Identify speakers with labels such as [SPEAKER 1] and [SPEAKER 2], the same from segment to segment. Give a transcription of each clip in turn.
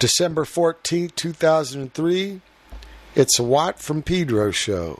[SPEAKER 1] December 14th, 2003. It's a Watt from Pedro show.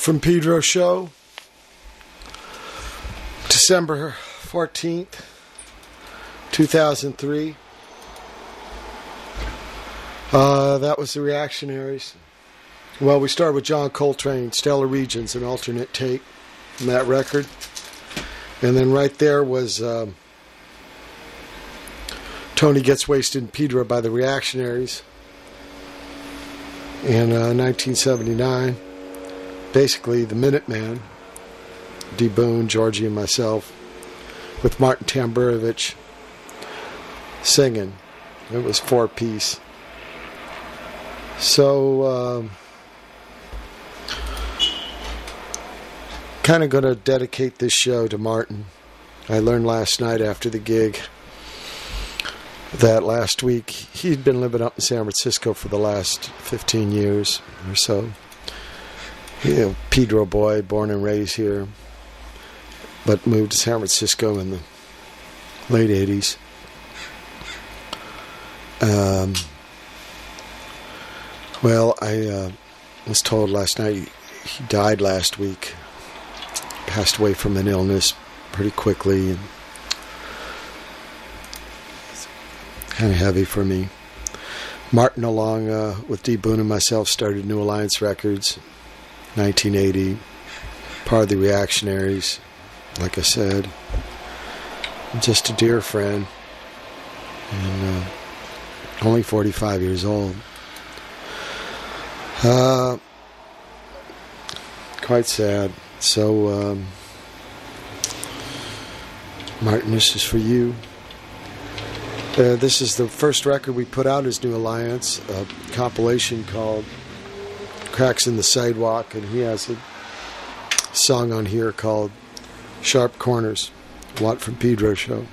[SPEAKER 1] From Pedro show. December 14th, 2003. Uh, that was the reactionaries. Well, we started with John Coltrane, Stellar Regions, an alternate take from that record. And then right there was um, Tony Gets Wasted in Pedro by the Reactionaries in uh, 1979 basically the Minutemen, D. Boon, Georgie, and myself, with Martin Tamburovich singing. It was four piece. So, um, kind of going to dedicate this show to Martin. I learned last night after the gig that last week he'd been living up in San Francisco for the last 15 years or so know, Pedro boy, born and raised here, but moved to San Francisco in the late 80s. Um, well, I uh, was told last night he, he died last week, passed away from an illness pretty quickly, and kind of heavy for me. Martin, along uh, with D. Boon and myself, started New Alliance Records 1980, part of the reactionaries, like I said. Just a dear friend, and uh, only 45 years old. Uh, quite sad. So, um, Martin, this is for you. Uh, this is the first record we put out as New Alliance, a compilation called Cracks in the Sidewalk, and he has a song on here called Sharp Corners. Watt from Pedro Show.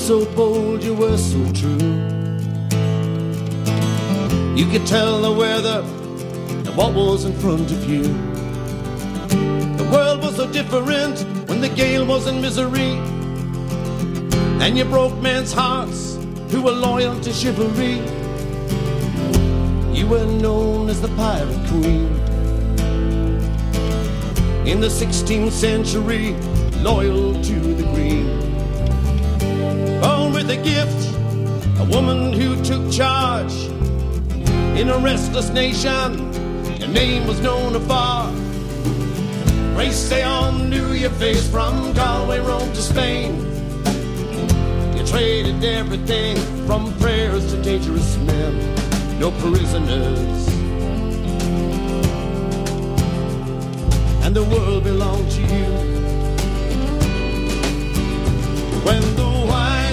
[SPEAKER 2] So bold, you were so true. You could tell the weather and what was in front of you. The world was so different when the gale was in misery. And you broke men's hearts who were loyal to chivalry. You were known as the Pirate Queen. In the 16th century, loyal to the green with a gift, a woman who took charge in a restless nation. Your name was known afar. Grace they all knew your face from Galway, Rome to Spain. You traded everything from prayers to dangerous men, no prisoners. And the world belonged to you. When the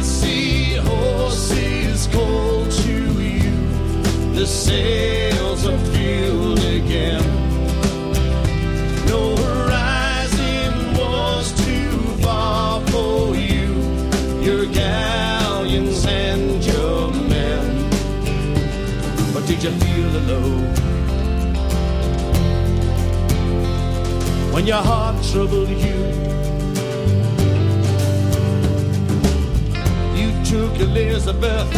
[SPEAKER 2] white sea horses call to you, the sails are field again, the horizon was too far for you, your galleons and your men. But did you feel alone when your heart troubled you, Elizabeth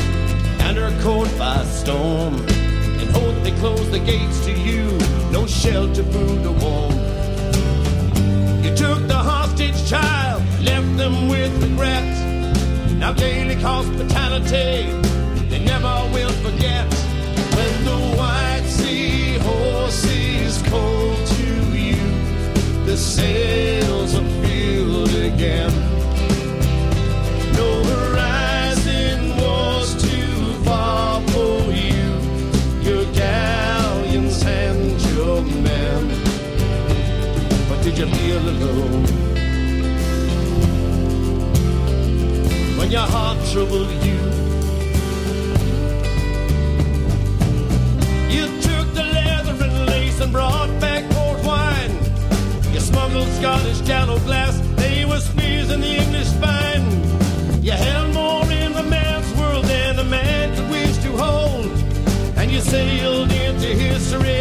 [SPEAKER 2] and her court by storm, and hope they closed the gates to you, no shelter, food, or warmth. You took the hostage child, left them with regret. Now Gaelic hospitality, they never will forget. When the white sea horses call to you, the sails are filled again. You feel alone? When your heart troubled you You took the leather and lace and brought back port wine. You smuggled Scottish gallowglass They were spears in the English spine. You held more in a man's world than a man could wish to hold. And you sailed into history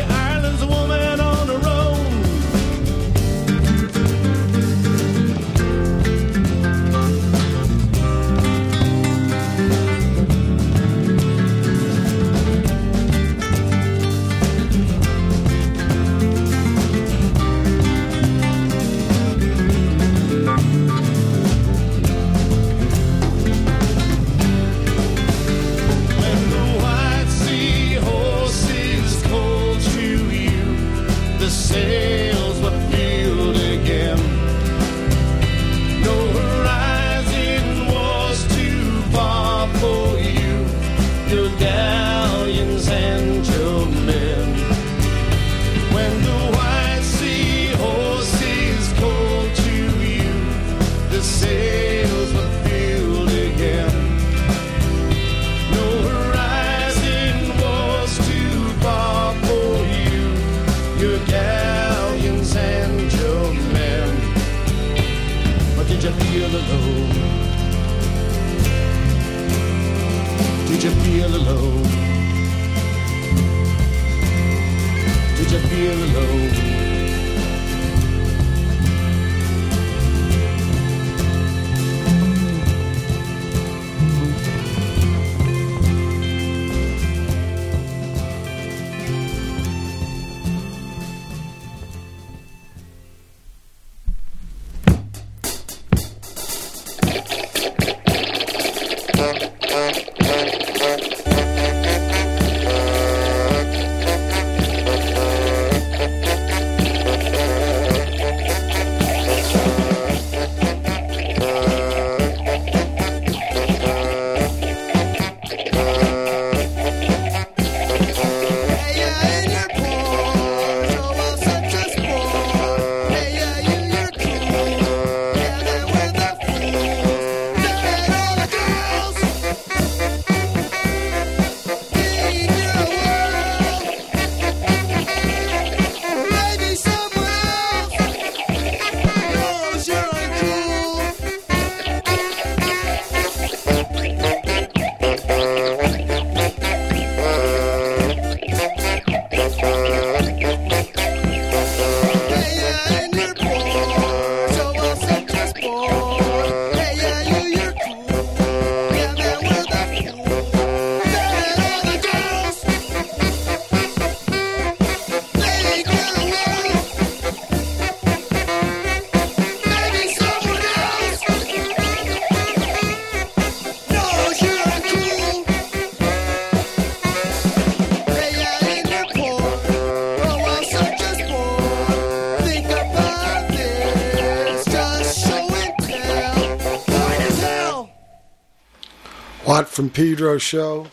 [SPEAKER 1] from Pedro show.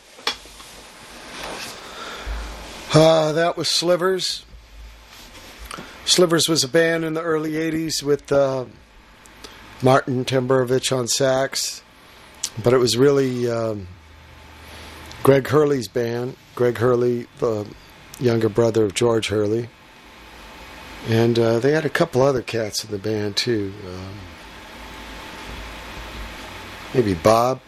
[SPEAKER 1] Uh, that was Slivers. Slivers was a band in the early 80s with uh, Martin Tamburovich on sax, but it was really um, Greg Hurley's band. Greg Hurley, the younger brother of George Hurley. And uh, they had a couple other cats in the band too. Um, maybe Bob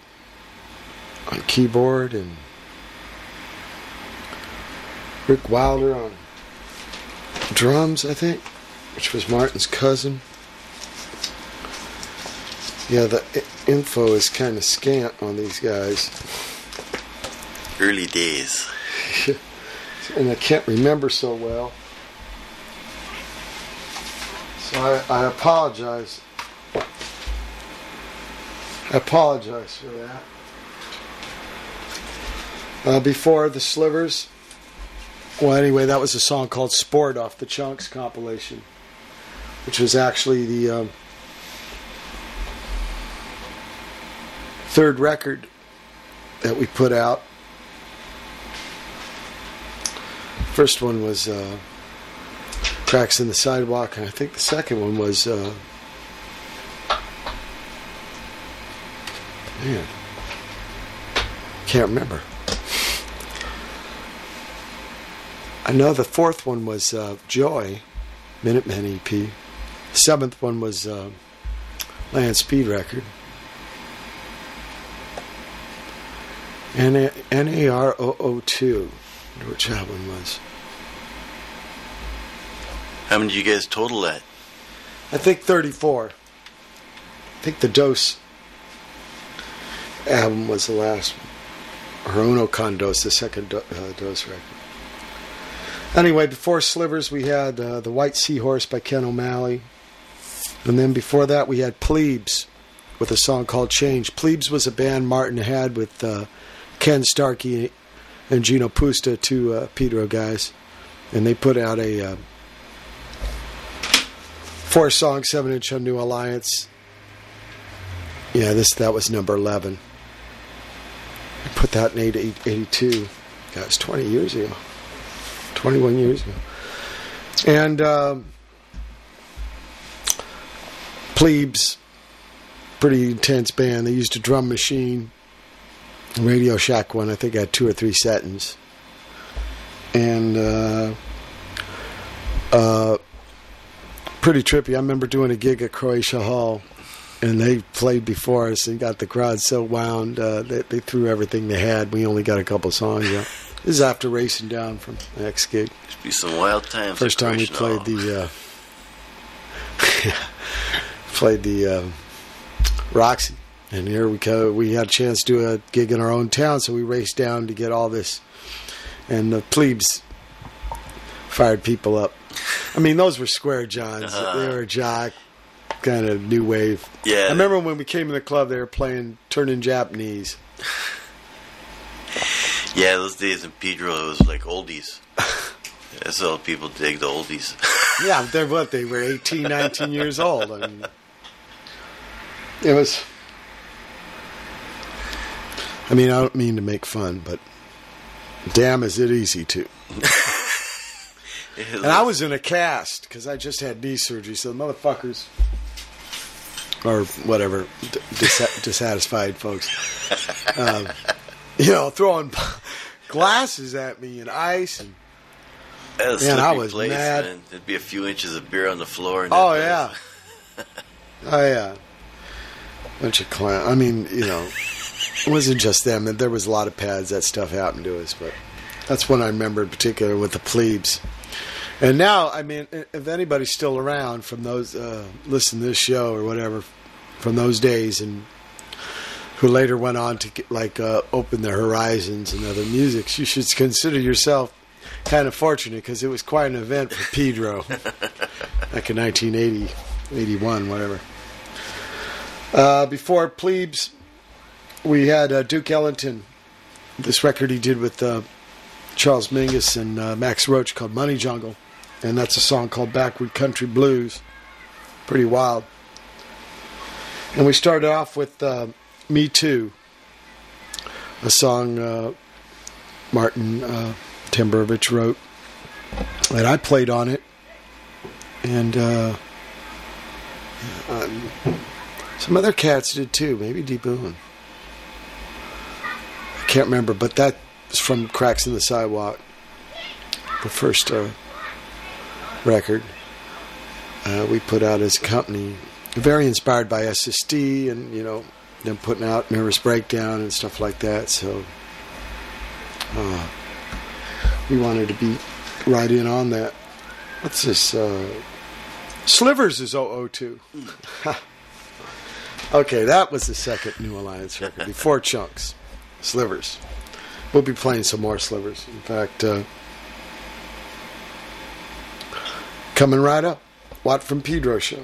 [SPEAKER 1] keyboard and Rick Wilder on drums, I think. which was Martin's cousin. Yeah, the info is kind of scant on these guys,
[SPEAKER 3] Early days.
[SPEAKER 1] and I can't remember so well. So I, I apologize. I apologize for that. Uh, before the Slivers, well, anyway, that was a song called Sport off the Chunks compilation, which was actually the um, third record that we put out. First one was uh, Cracks in the Sidewalk, and I think the second one was. Uh, man, can't remember. I know the fourth one was uh, Joy, Minutemen EP. Seventh one was uh, Land Speed Record. N A R O O 2. wonder which that one was.
[SPEAKER 3] How many did you guys total that?
[SPEAKER 1] I think 34. I think the Dos album was the last one. Or Uno Con Dos, the second do- uh, Dos record. Anyway, before Slivers, we had uh, The White Seahorse by Ken O'Malley. And then before that, we had Plebs with a song called Change. Plebs was a band Martin had with uh, Ken Starkey and Gino Pusta, two uh, Pedro guys. And they put out a uh, four song, seven inch on New Alliance. Yeah, this that was number 11. I put that in 80 82. God, it's 20 years ago. 21 years ago. And um, Plebs, pretty intense band. They used a drum machine. Radio Shack one, I think, had two or three settings. And uh, uh, pretty trippy. I remember doing a gig at Croatia Hall, and they played before us and got the crowd so wound uh, that they threw everything they had. We only got a couple songs. Yeah. This is after racing down from the next gig.
[SPEAKER 3] Must be some wild times.
[SPEAKER 1] First time we played the uh, played the uh, Roxy, and here we go. We had a chance to do a gig in our own town, so we raced down to get all this, and the Plebs fired people up. I mean, those were square johns. They were jock, kind of new wave.
[SPEAKER 3] Yeah.
[SPEAKER 1] I remember when we came in the club, they were playing turning Japanese.
[SPEAKER 3] Yeah, those days in Pedro, it was like oldies. That's all people dig the oldies.
[SPEAKER 1] Yeah, they're what they were 18, 19 years old. I mean, it was. I mean, I don't mean to make fun, but damn, is it easy to. And I was in a cast because I just had knee surgery, so the motherfuckers, or whatever, dis- dissatisfied folks, um, you know, throwing glasses at me and ice and
[SPEAKER 3] That's
[SPEAKER 1] man, I was
[SPEAKER 3] place,
[SPEAKER 1] mad.
[SPEAKER 3] Man. There'd be a few inches of beer on the floor. And
[SPEAKER 1] Oh yeah. oh yeah. Bunch of clown. I mean, you know, it wasn't just them. That there was a lot of pads. That stuff happened to us, but that's one I remember in particular with the Plebs. And now, I mean, if anybody's still around from those, uh, listen to this show or whatever, from those days, and who later went on to get, like uh, open their horizons and other musics, you should consider yourself kind of fortunate because it was quite an event for Pedro back in 1980, 81, whatever. Uh, before Plebs, we had uh, Duke Ellington, this record he did with uh, Charles Mingus and uh, Max Roach called Money Jungle. And that's a song called Backward Country Blues. Pretty wild. And we started off with uh, Me Too, a song uh, Martin uh, Tamburovich wrote. And I played on it. And uh, um, some other cats did too, maybe D Boon. I can't remember, but that was from Cracks in the Sidewalk, the first uh, record uh, we put out as a company. Very inspired by SSD and, you know, them putting out Nervous Breakdown and stuff like that. So uh, we wanted to be right in on that. What's this? Uh,
[SPEAKER 4] Slivers is 002. okay, that was the second New Alliance record before Chunks. Slivers. We'll be playing some more Slivers. In fact, uh, coming right up. Watt from Pedro show.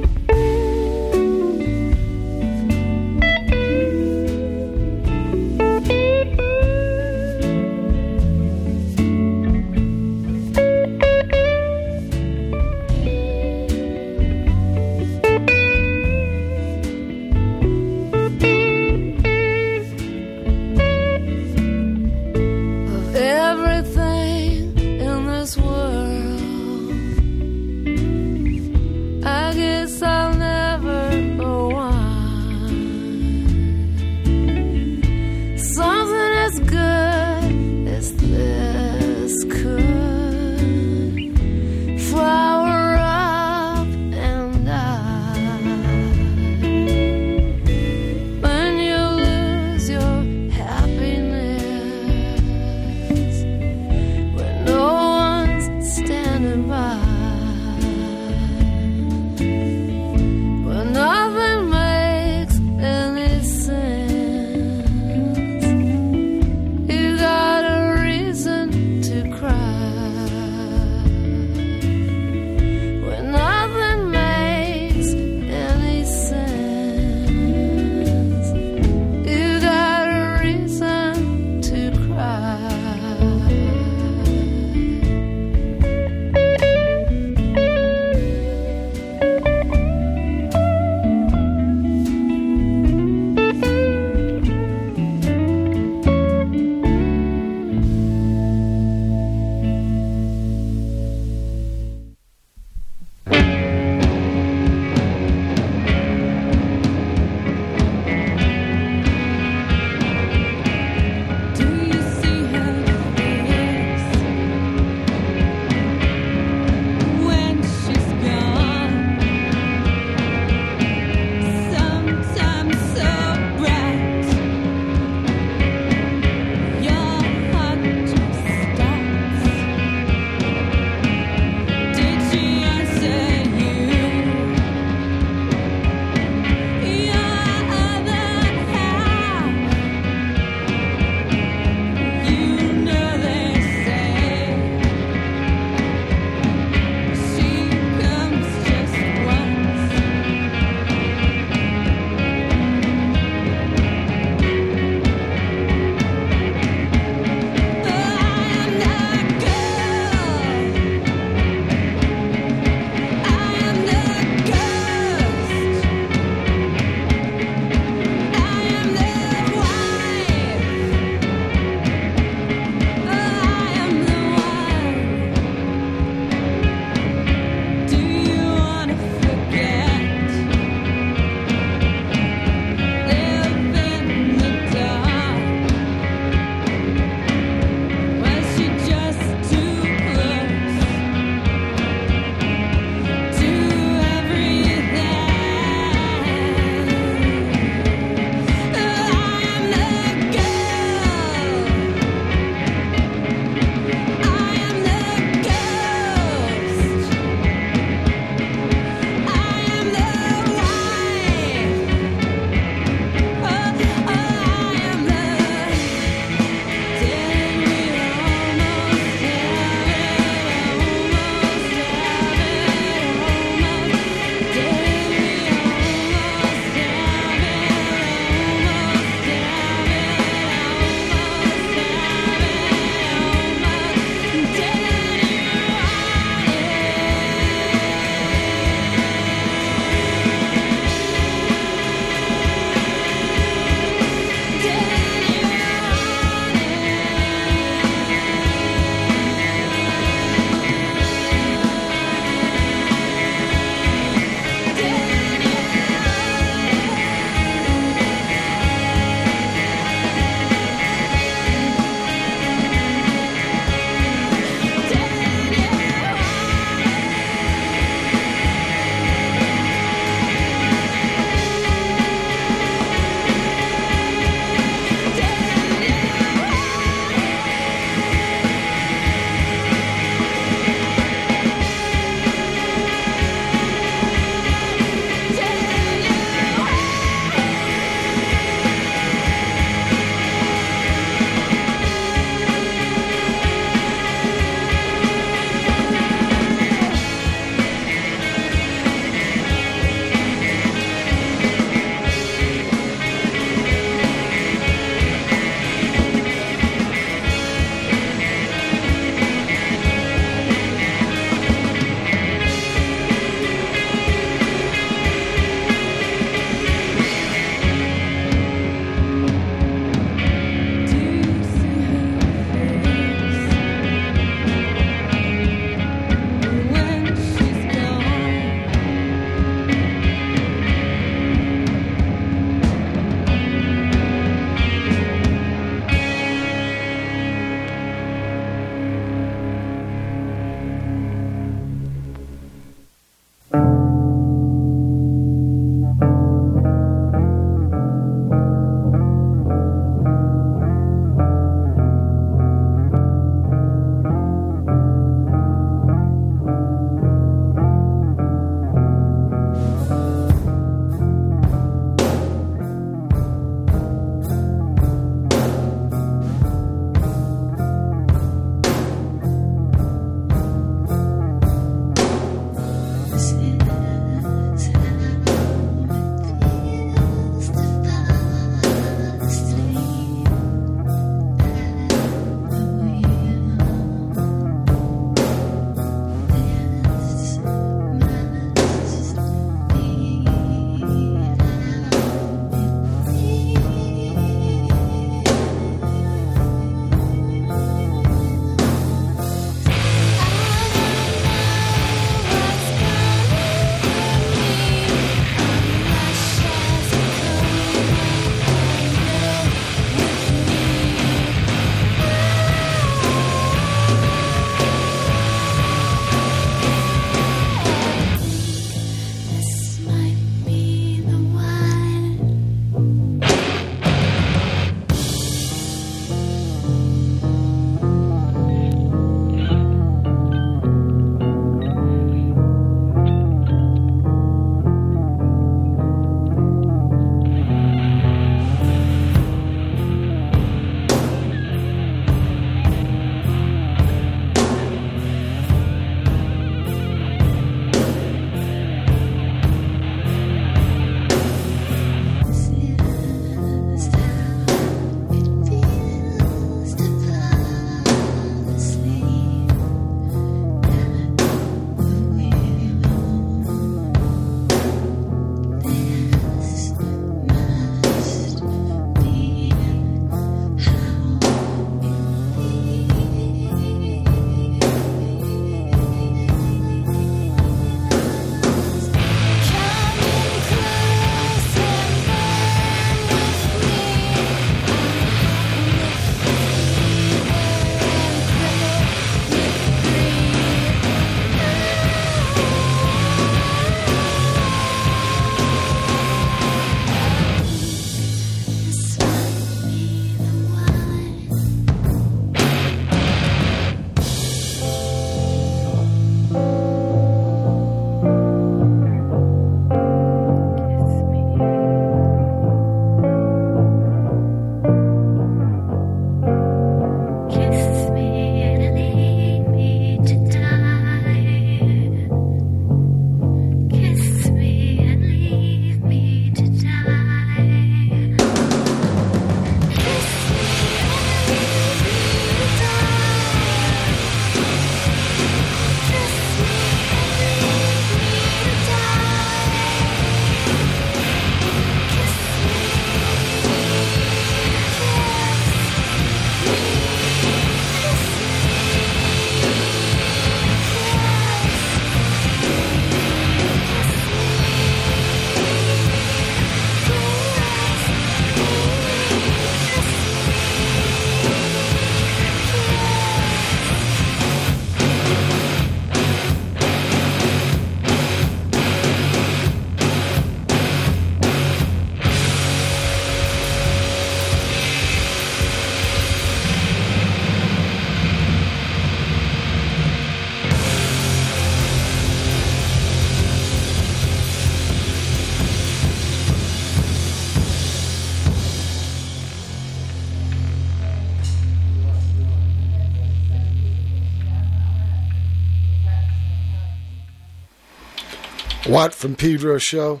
[SPEAKER 1] Watt from Pedro show.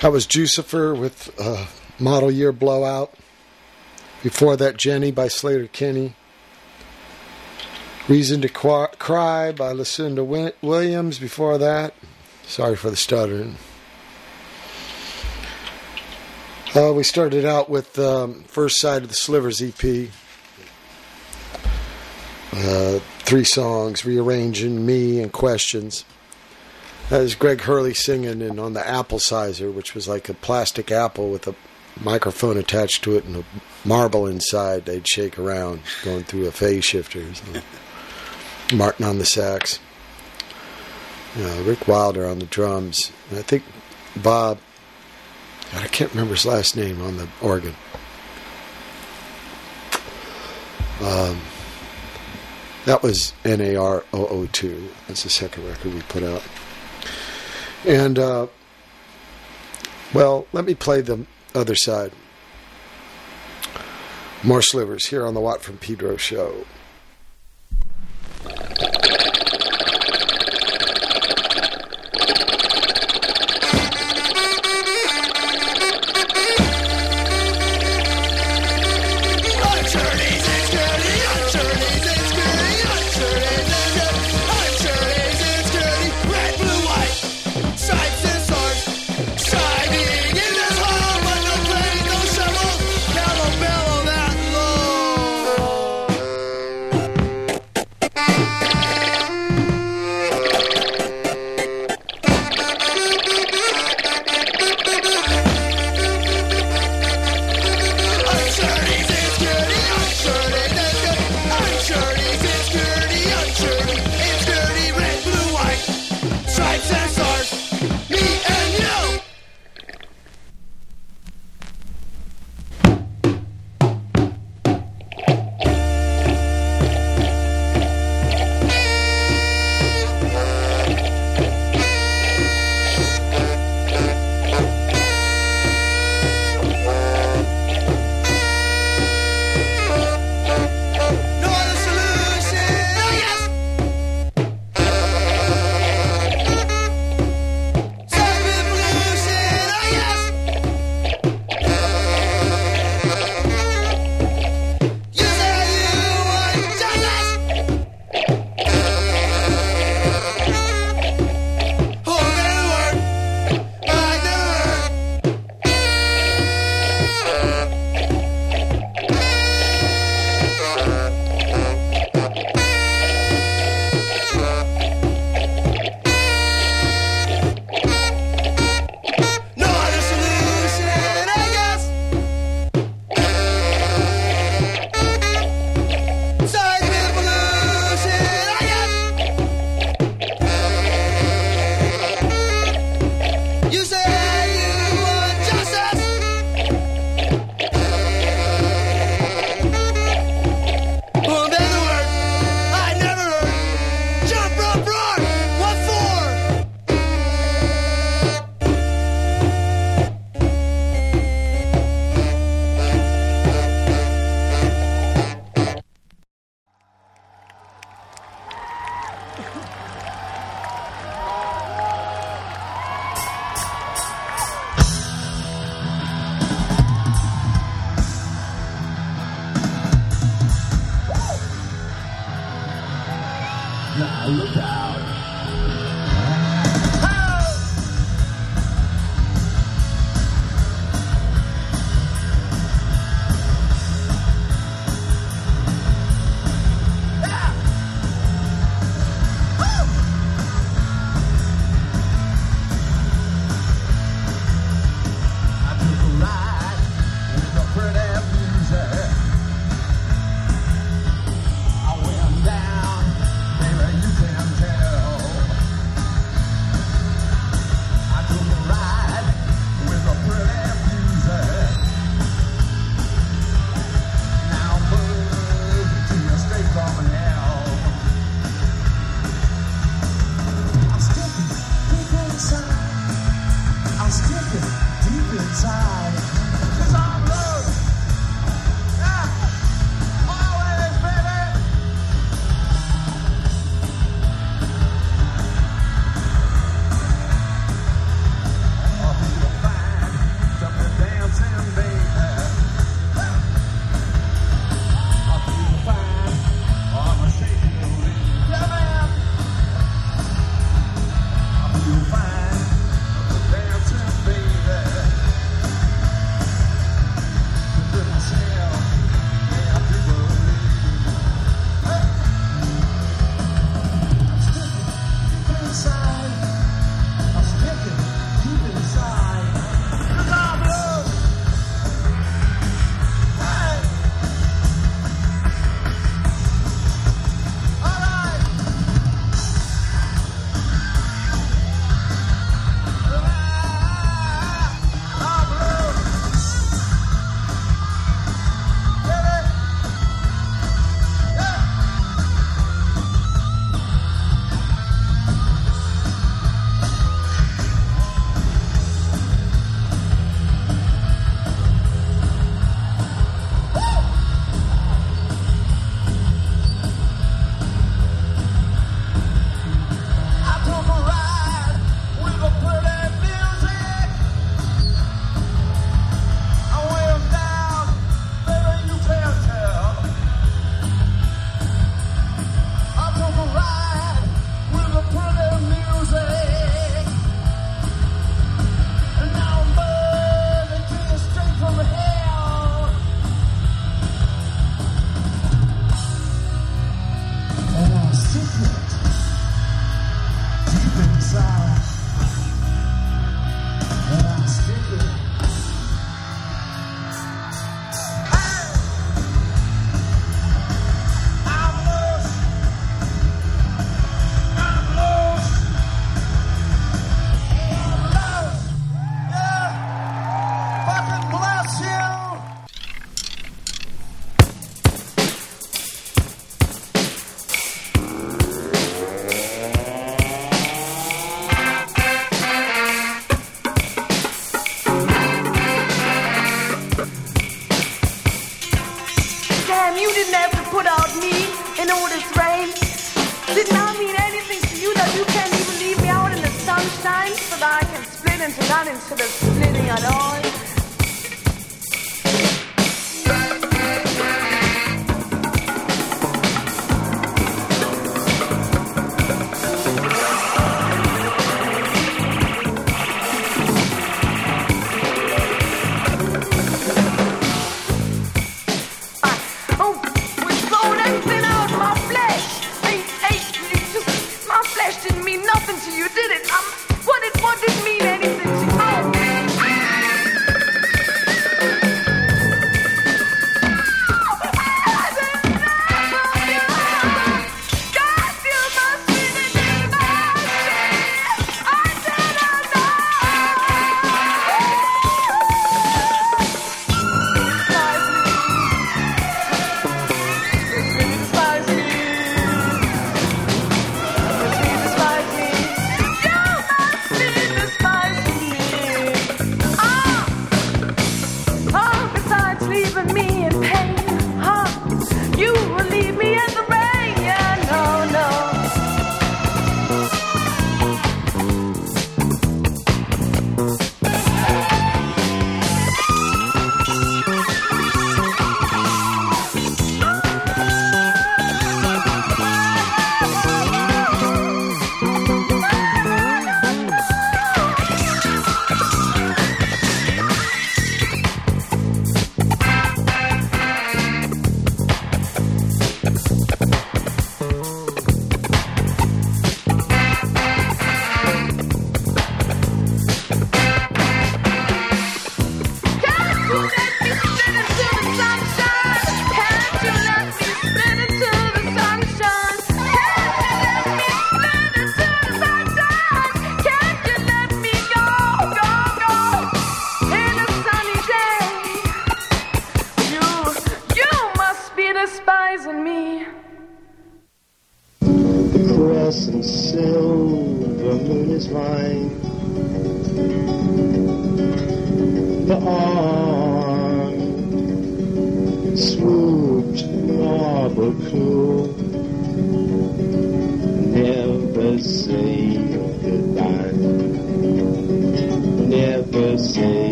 [SPEAKER 1] That was Jucifer with uh, Model Year Blowout. Before that, Jenny by Sleater-Kinney. Reason to Cry by Lucinda Wi- Williams. Before that, sorry for the stuttering. Uh, we started out with um, first side of the Slivers EP. Uh, three songs, rearranging me and questions. That was Greg Hurley singing and on the apple sizer, which was like a plastic apple with a microphone attached to it and a marble inside. They'd shake around, going through a phase shifter. Martin on the sax. Uh, Rick Wilder on the drums. And I think Bob, God, I can't remember his last name on the organ. Um, that was NAR 002. That's the second record we put out. And, uh, well, let me play the other side. More slivers here on the Watt from Pedro show.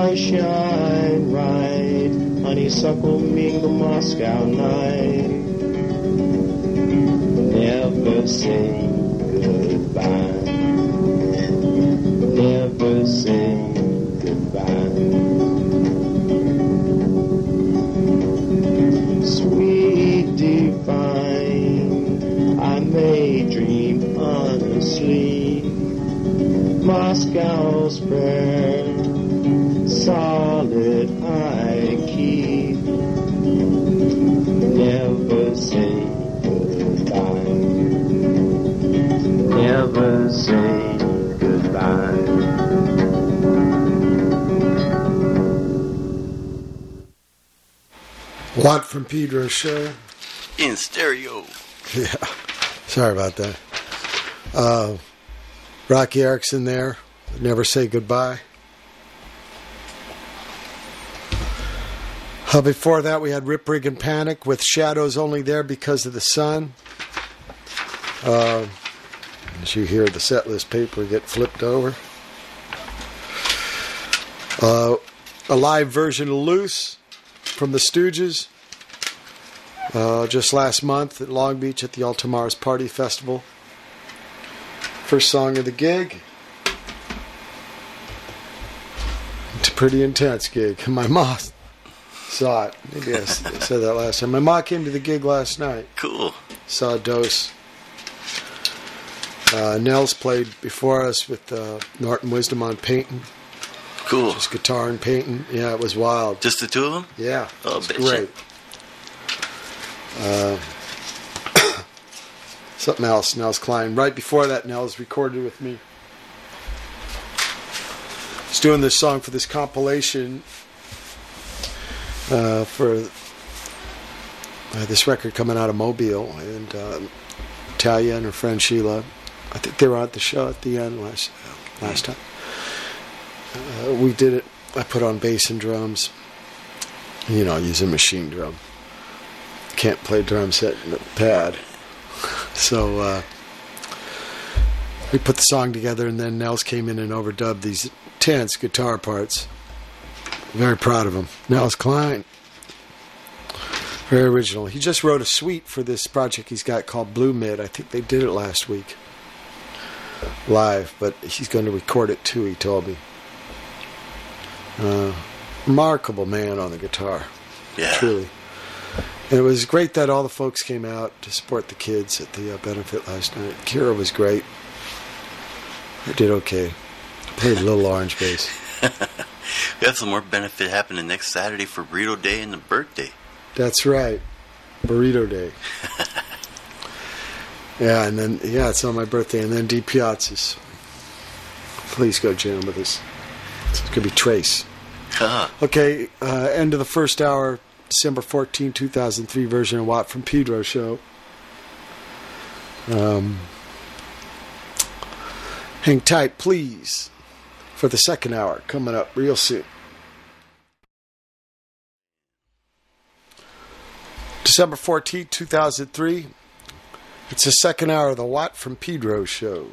[SPEAKER 4] Stars
[SPEAKER 2] shine bright, honeysuckle me the Moscow night. Never say goodbye. Never say goodbye. Sweet divine, I may dream honestly. Moscow's prayer, say goodbye.
[SPEAKER 1] Watt from Pedro show.
[SPEAKER 3] In stereo.
[SPEAKER 1] Yeah. Sorry about that. Uh, Roky Erickson there. Never say goodbye. Uh, before that, we had Rip Rig and Panic with Shadows Only There Because of the Sun. Uh, as you hear the set list paper get flipped over. Uh, a live version of Loose from the Stooges. Uh, just last month at Long Beach at the All Tomorrow's Party Festival. First song of the gig. It's a pretty intense gig. My mom saw it. Maybe I said that last time. My mom came to the gig last night.
[SPEAKER 3] Cool.
[SPEAKER 1] Saw a dose. Uh, Nels played before us with uh, Norton Wisdom on painting,
[SPEAKER 3] Cool.
[SPEAKER 1] just guitar and painting. Yeah, it was wild.
[SPEAKER 3] Just the two of them?
[SPEAKER 1] Yeah,
[SPEAKER 3] Oh,
[SPEAKER 1] great. Uh, something else, Nels Cline. Right before that, Nels recorded with me. He's doing this song for this compilation uh, for uh, this record coming out of Mobile, and uh, Talia and her friend Sheila. I think they were at the show at the end last last time. Uh, we did it. I put on bass and drums. You know, a machine drum. Can't play drum set pad. So uh, we put the song together, and then Nels came in and overdubbed these tense guitar parts. Very proud of him. Nels Cline. Very original. He just wrote a suite for this project he's got called Blue Mid. I think they did it last week live, but he's going to record it too, he told me. Uh, remarkable man on the guitar,
[SPEAKER 3] Yeah.
[SPEAKER 1] truly. And it was great that all the folks came out to support the kids at the uh, benefit last night. Kira was great. I did okay. Played a little orange bass.
[SPEAKER 3] We have some more benefit happening next Saturday for Burrito Day and the birthday.
[SPEAKER 1] That's right. Burrito Day. yeah, and then, yeah, it's on my birthday. And then Di Piazza's. Please go jam with us. It's going to be Trace.
[SPEAKER 3] Ah,
[SPEAKER 1] Okay, uh, end of the first hour, December 14, 2003 version of Watt from Pedro show. Um, hang tight, please, for the second hour coming up real soon. December 14, 2003. It's the second hour of the Watt from Pedro show.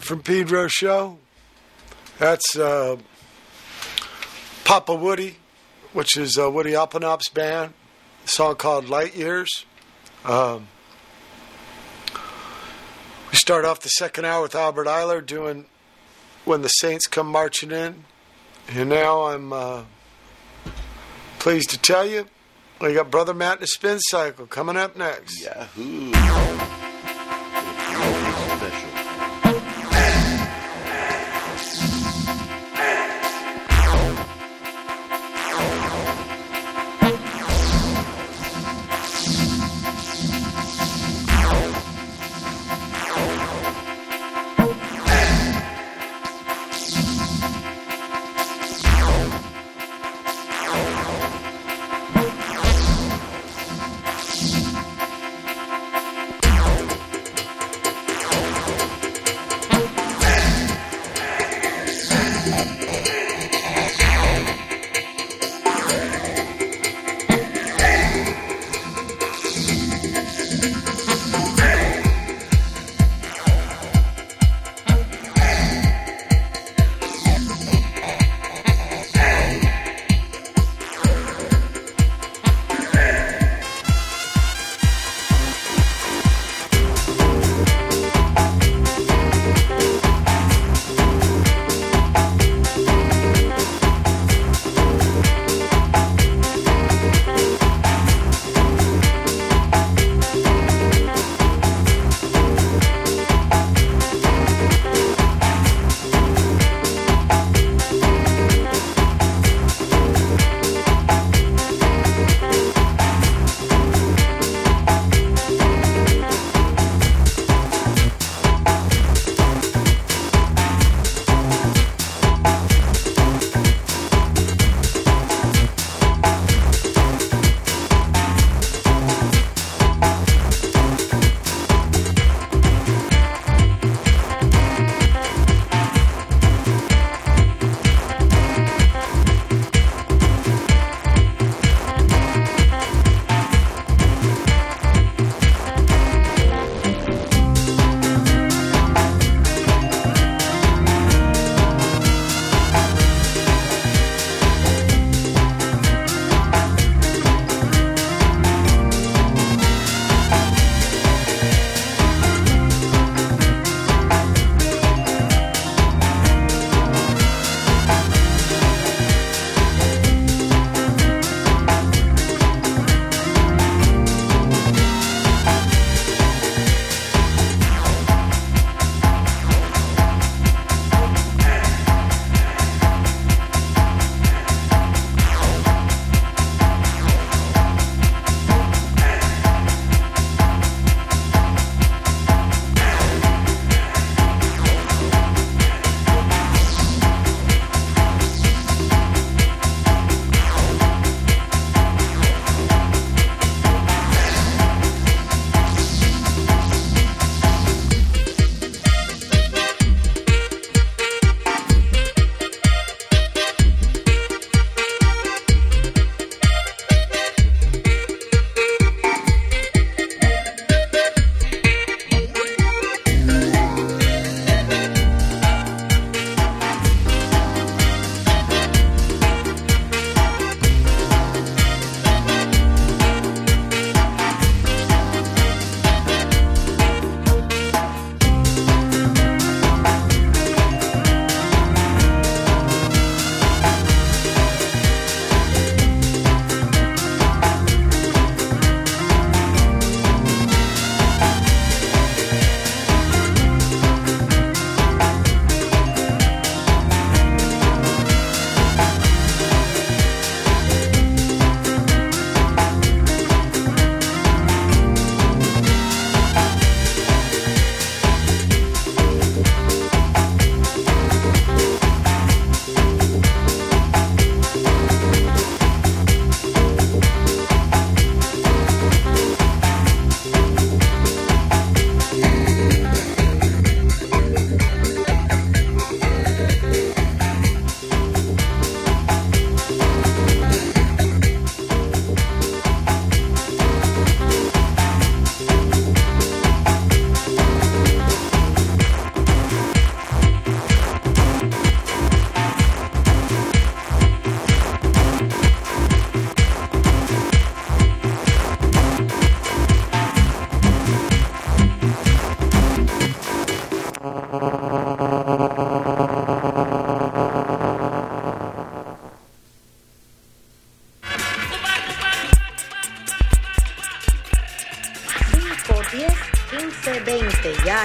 [SPEAKER 1] From Pedro show. That's uh, Papa Woody, which is uh, Woody Alpenop's band. A song called Light Years. Um, we start off the second hour with Albert Ayler doing When the Saints Come Marching In. And now I'm uh, pleased to tell you we got Brother Matt and the Spin Cycle coming up next.
[SPEAKER 3] Yahoo!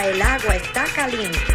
[SPEAKER 5] el agua está caliente.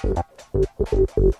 [SPEAKER 6] Thank
[SPEAKER 2] you.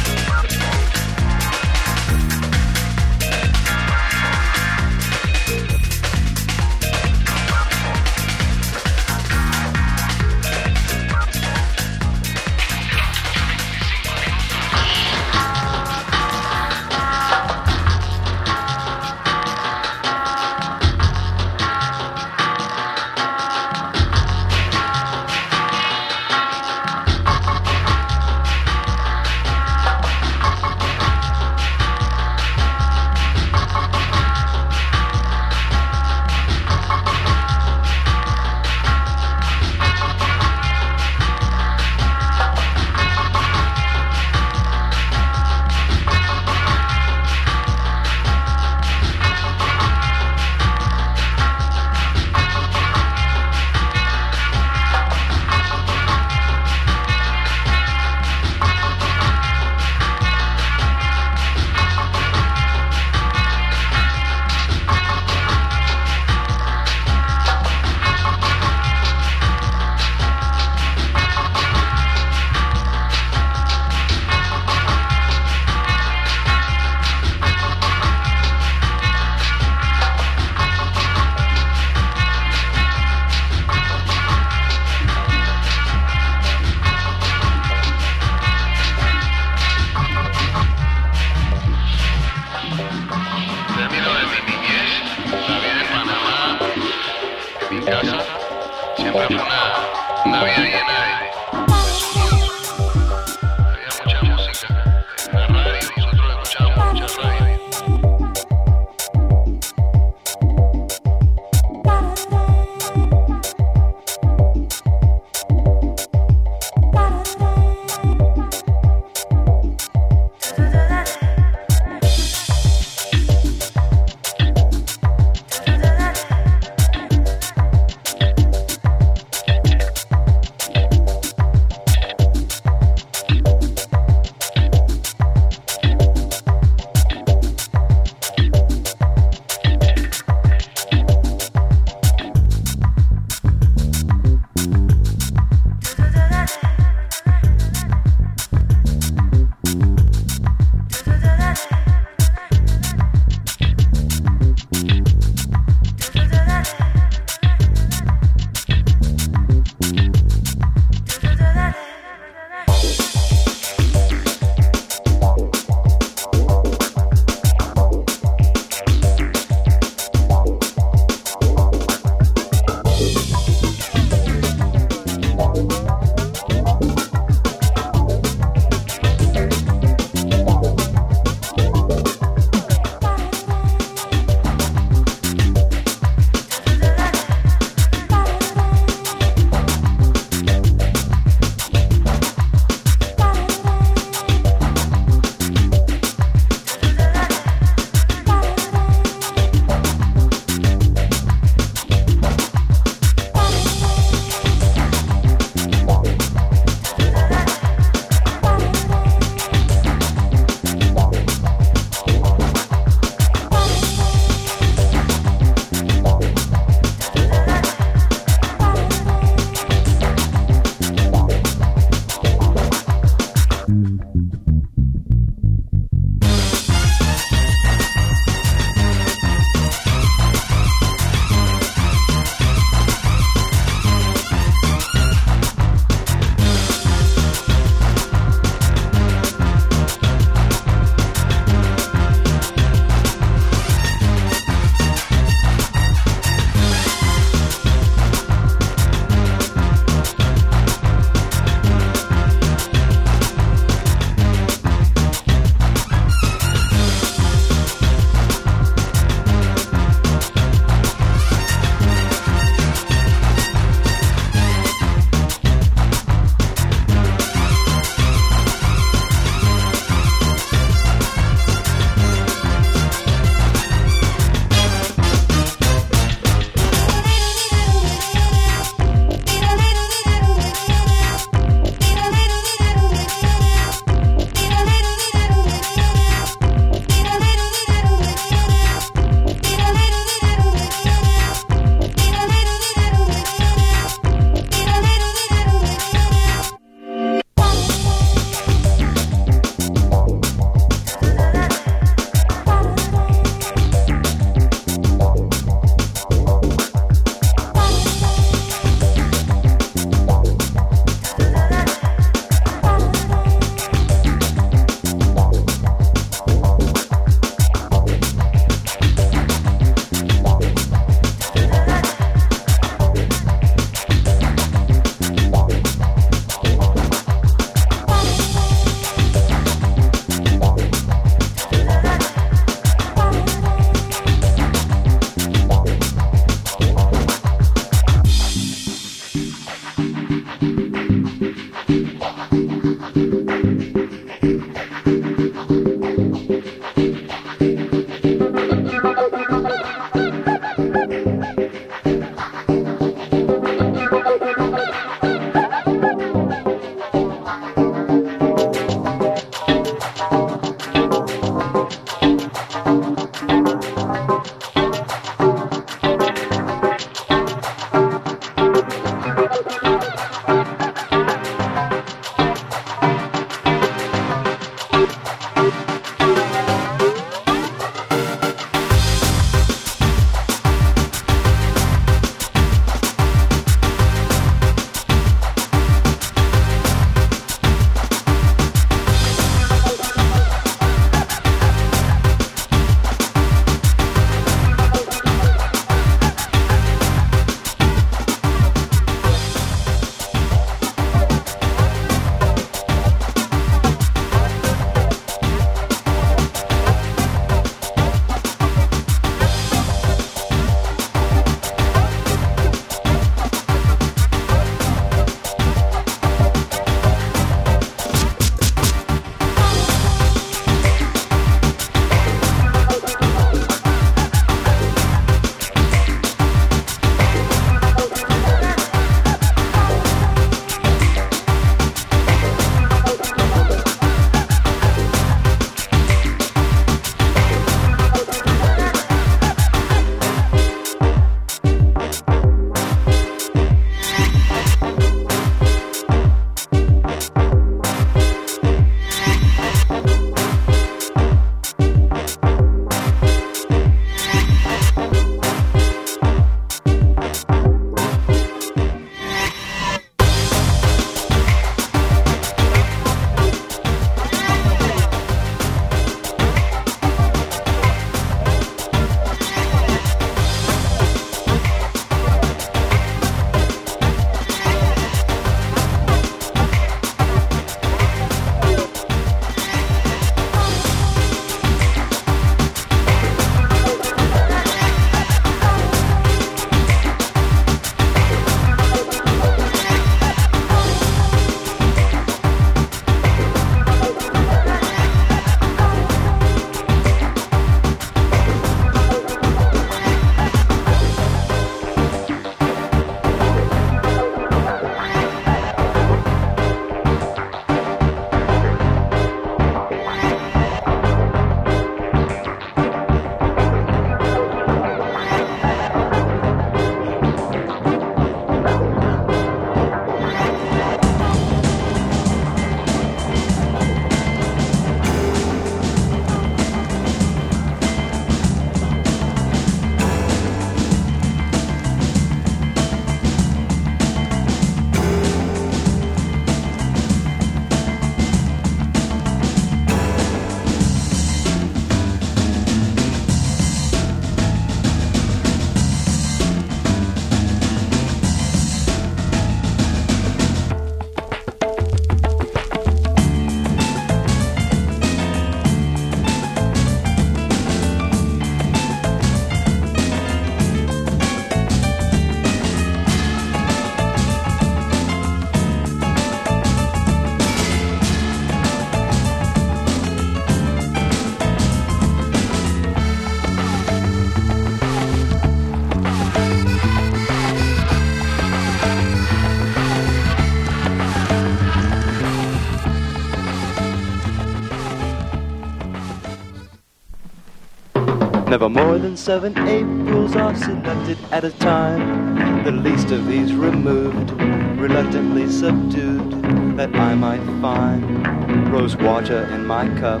[SPEAKER 2] seven Aprils are selected at a time. The least of these removed, reluctantly subdued, that I might find rose water in my cup.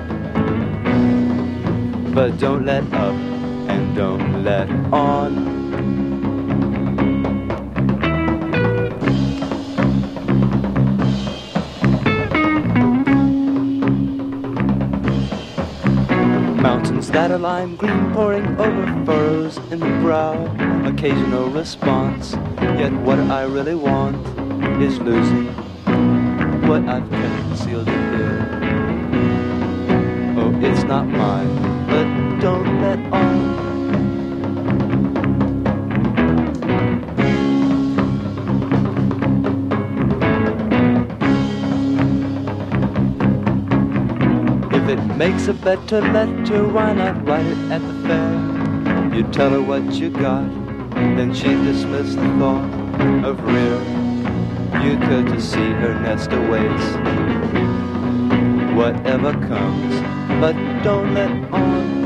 [SPEAKER 2] But don't let up and don't let on. A lime green pouring over furrows in the brow. Occasional response, yet what I really want is losing what I've kept concealed in here. Oh, it's not mine, but don't let on. makes a better letter. Why not write it at the fair? You tell her what you got, then she dismisses the thought of rear. You could to see her nest awaits. Whatever comes, but don't let on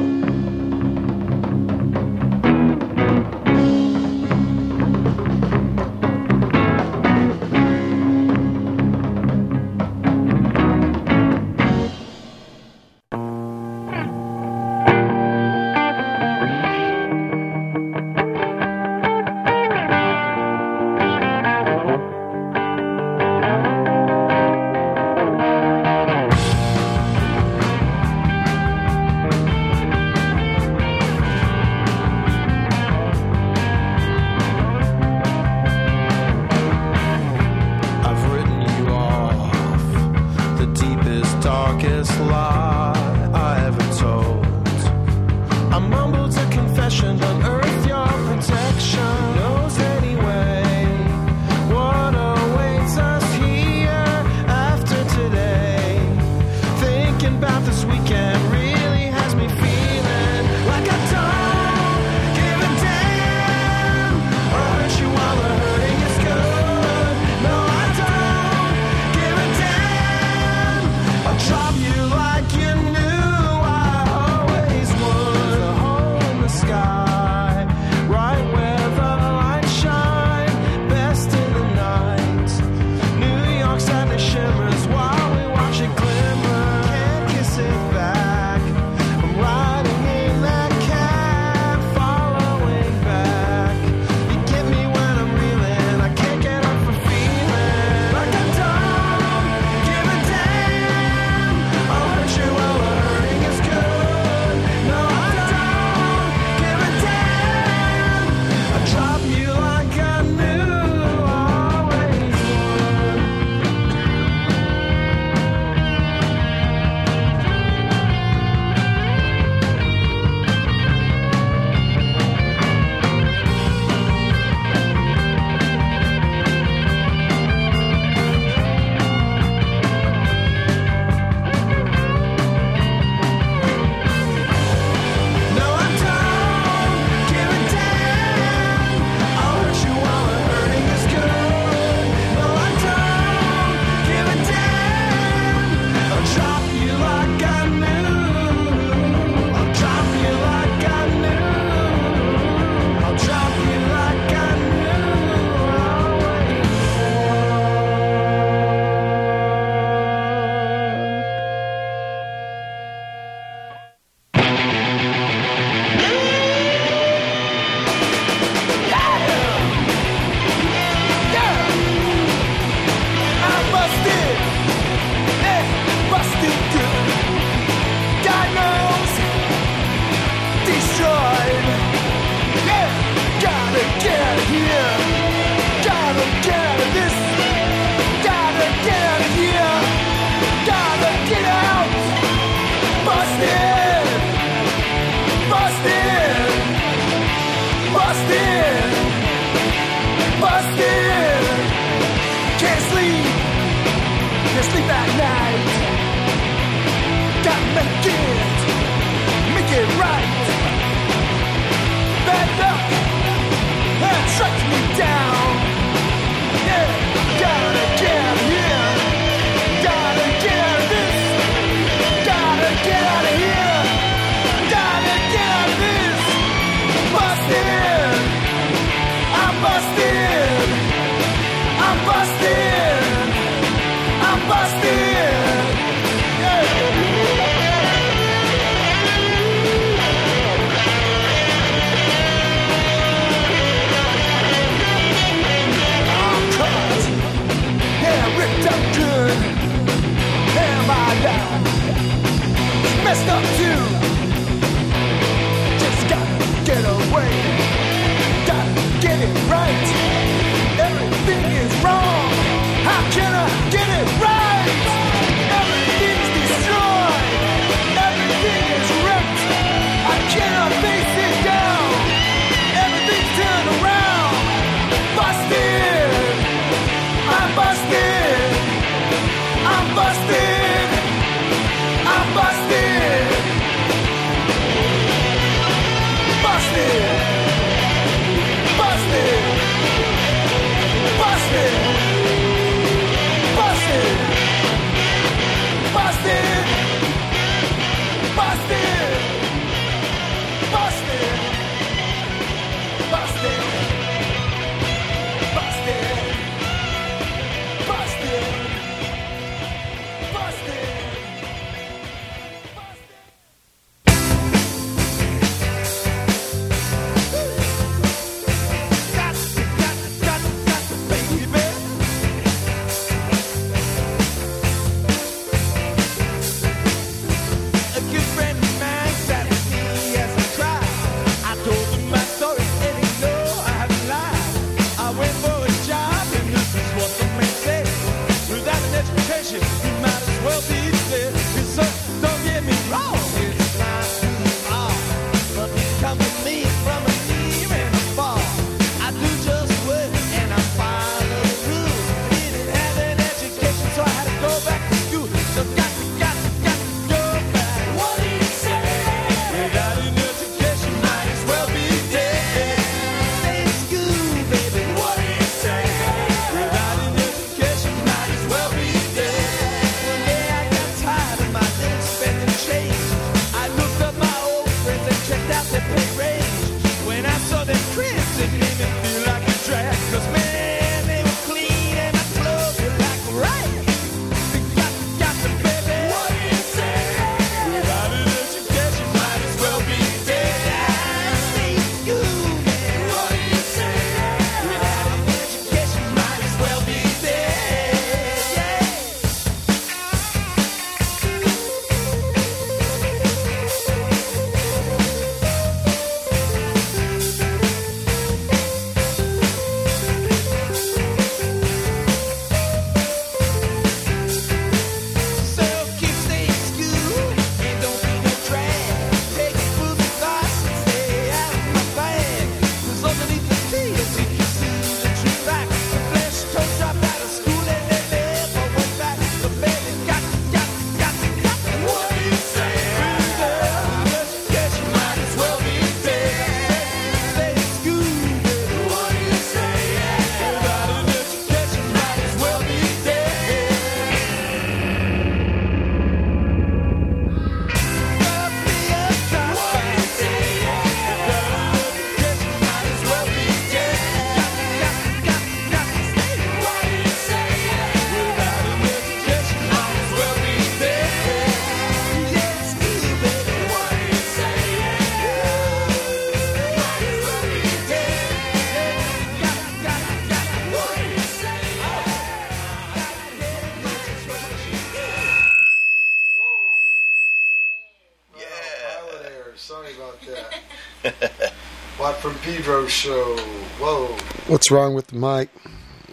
[SPEAKER 1] Pedro show. Whoa. What's wrong with the mic?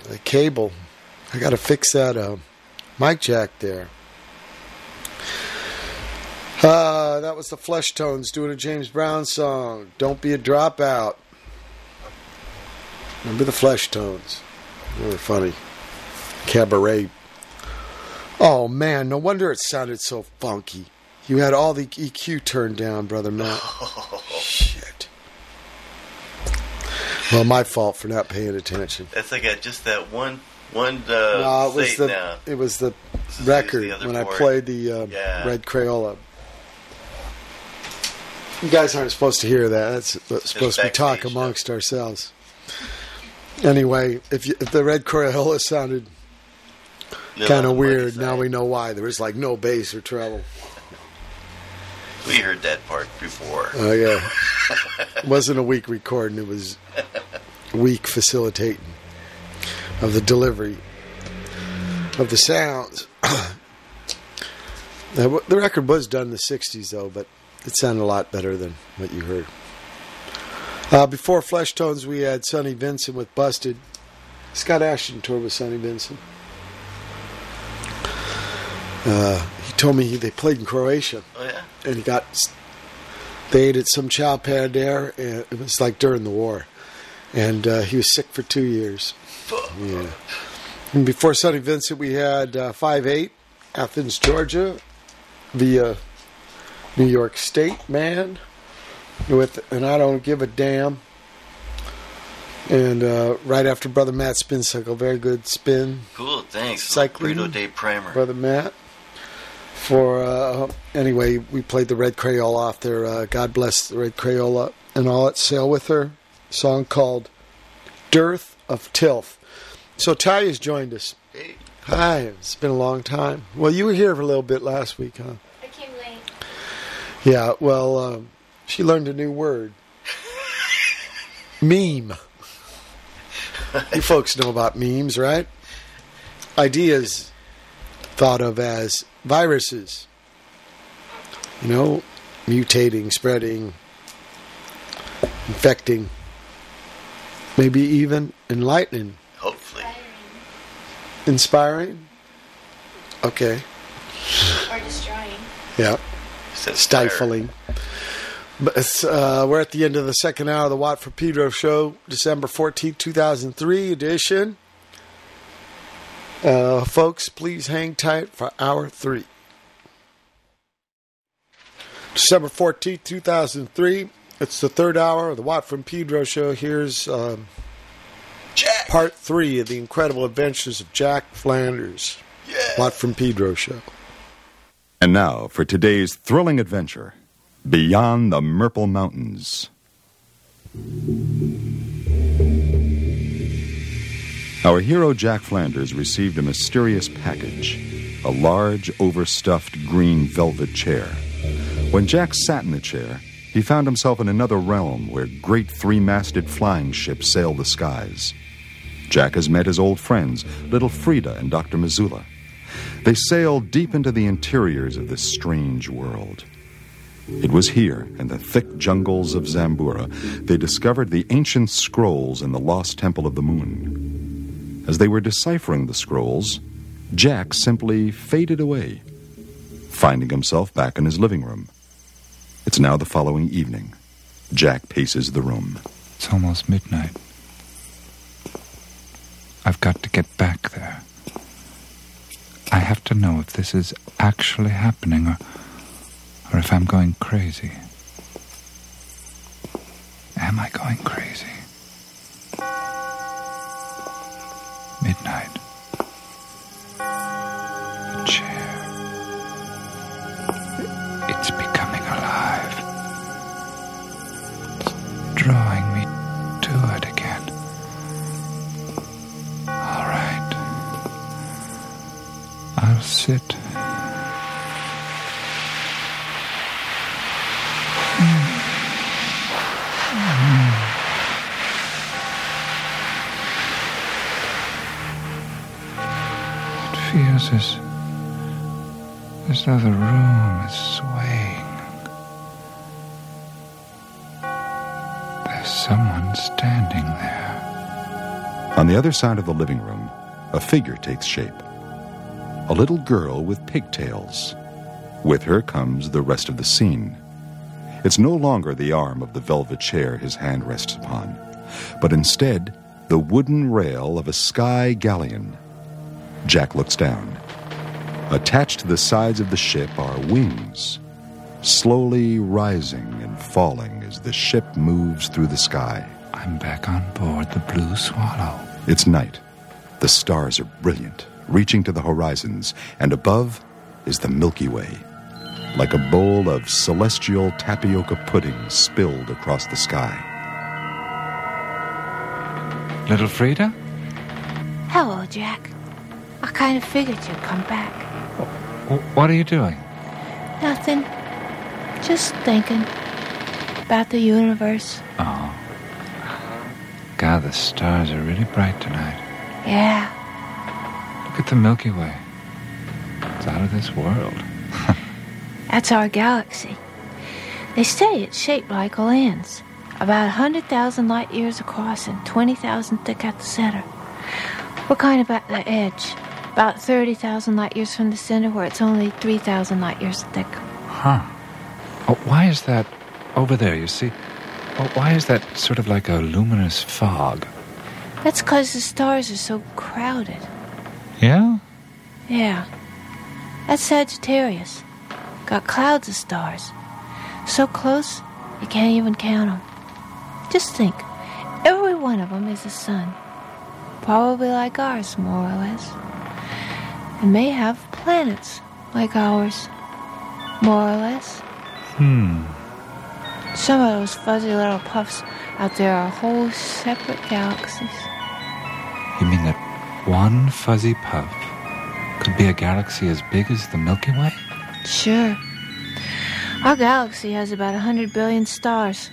[SPEAKER 1] The cable. I got to fix that uh, mic jack there. Uh, that was the Fleshtones doing a James Brown song. Don't be a dropout. Remember the Fleshtones? They were funny. Cabaret. Oh man, no wonder it sounded so funky. You had all the EQ turned down, brother Matt. Well, my fault for not paying attention.
[SPEAKER 3] That's like a, just that one one uh,
[SPEAKER 1] no, it was the
[SPEAKER 3] now.
[SPEAKER 1] it was the
[SPEAKER 3] This is
[SPEAKER 1] record
[SPEAKER 3] the
[SPEAKER 1] when I played the uh,
[SPEAKER 3] Yeah.
[SPEAKER 1] Red Crayola. You guys aren't supposed to hear that. That's that's supposed to be talk amongst ourselves. Anyway, if, you, if the Red Crayola sounded
[SPEAKER 3] No,
[SPEAKER 1] kind of weird, now we know why. There was like no bass or treble.
[SPEAKER 3] We heard that part before.
[SPEAKER 1] Oh yeah, it wasn't a weak recording. It was weak facilitating of the delivery of the sounds. The record was done in the '60s though, but it sounded a lot better than what you heard. Uh, before Fleshtones, we had Sonny Vincent with Busted. Scott Asheton toured with Sonny Vincent. Uh, told me they played in Croatia
[SPEAKER 3] Oh yeah.
[SPEAKER 1] and he got they ate at some chow pad there and it was like during the war and uh, he was sick for two years yeah and before sonny vincent we had uh, 5-8 athens georgia via new york state man with and i don't give a damn and uh, right after brother matt spin cycle very good spin
[SPEAKER 3] Cool. Thanks.
[SPEAKER 1] Cycling.
[SPEAKER 3] Burrito Day Primer.
[SPEAKER 1] Brother Matt. For uh, anyway, we played the Red Crayola off there. Uh, God bless the Red Crayola and all at sail with her. Song called "Dirth of Tilth." So Talia's joined us.
[SPEAKER 3] Hey.
[SPEAKER 1] Hi, it's been a long time. Well, you were here for a little bit last week, huh?
[SPEAKER 7] I came late.
[SPEAKER 1] Yeah. Well, um, she learned a new word. Meme. you folks know about memes, right? Ideas thought of as viruses. You know, mutating, spreading, infecting, maybe even enlightening,
[SPEAKER 3] Hopefully.
[SPEAKER 1] inspiring. Okay.
[SPEAKER 7] Or destroying.
[SPEAKER 1] Yeah.
[SPEAKER 3] Said
[SPEAKER 1] stifling. But it's, uh, we're at the end of the second hour of the Watt for Pedro show, December 14th, 2003 edition. Uh, folks, please hang tight for hour three. December 14th, 2003. It's the third hour of the Watt from Pedro show. Here's um, part three of the incredible adventures of Jack Flanders. Watt from Pedro show.
[SPEAKER 8] And now for today's thrilling adventure Beyond the Myrtle Mountains. Our hero Jack Flanders received a mysterious package a large, overstuffed green velvet chair. When Jack sat in the chair, he found himself in another realm where great three masted flying ships sail the skies. Jack has met his old friends, little Frieda and Dr. Missoula. They sail deep into the interiors of this strange world. It was here, in the thick jungles of Zambura, they discovered the ancient scrolls in the lost Temple of the Moon. As they were deciphering the scrolls, Jack simply faded away, finding himself back in his living room. It's now the following evening. Jack paces the room.
[SPEAKER 9] It's almost midnight. I've got to get back there. I have to know if this is actually happening or, or if I'm going crazy. Am I going crazy? Midnight. The chair. It's becoming alive. It's drawing me to it again. All right. I'll sit. It feels as as though the room is swaying. There's someone standing there.
[SPEAKER 8] On the other side of the living room, a figure takes shape. A little girl with pigtails. With her comes the rest of the scene. It's no longer the arm of the velvet chair his hand rests upon, but instead the wooden rail of a sky galleon. Jack looks down. Attached to the sides of the ship are wings, slowly rising and falling as the ship moves through the sky.
[SPEAKER 9] I'm back on board the Blue Swallow.
[SPEAKER 8] It's night. The stars are brilliant, reaching to the horizons, and above is the Milky Way, like a bowl of celestial tapioca pudding spilled across the sky.
[SPEAKER 9] Little Frieda?
[SPEAKER 10] Hello, Jack. I kind of figured you'd come back.
[SPEAKER 9] What are you doing?
[SPEAKER 10] Nothing. Just thinking about the universe.
[SPEAKER 9] Oh. God, the stars are really bright tonight.
[SPEAKER 10] Yeah.
[SPEAKER 9] Look at the Milky Way. It's out of this world.
[SPEAKER 10] That's our galaxy. They say it's shaped like a lens, about 100,000 light years across and 20,000 thick at the center. We're kind of at the edge, about 30,000 light years from the center, where it's only 3,000 light years thick.
[SPEAKER 9] Huh. Oh, why is that over there, you see? Oh, why is that sort of like a luminous fog?
[SPEAKER 10] That's because the stars are so crowded.
[SPEAKER 9] Yeah?
[SPEAKER 10] Yeah. That's Sagittarius. Got clouds of stars. So close, you can't even count them. Just think, every one of them is a sun. Probably like ours, more or less. And may have planets like ours, more or less.
[SPEAKER 9] Hmm.
[SPEAKER 10] Some of those fuzzy little puffs out there are whole separate galaxies.
[SPEAKER 9] You mean that one fuzzy puff could be a galaxy as big as the Milky Way?
[SPEAKER 10] Sure. Our galaxy has about a 100 billion stars.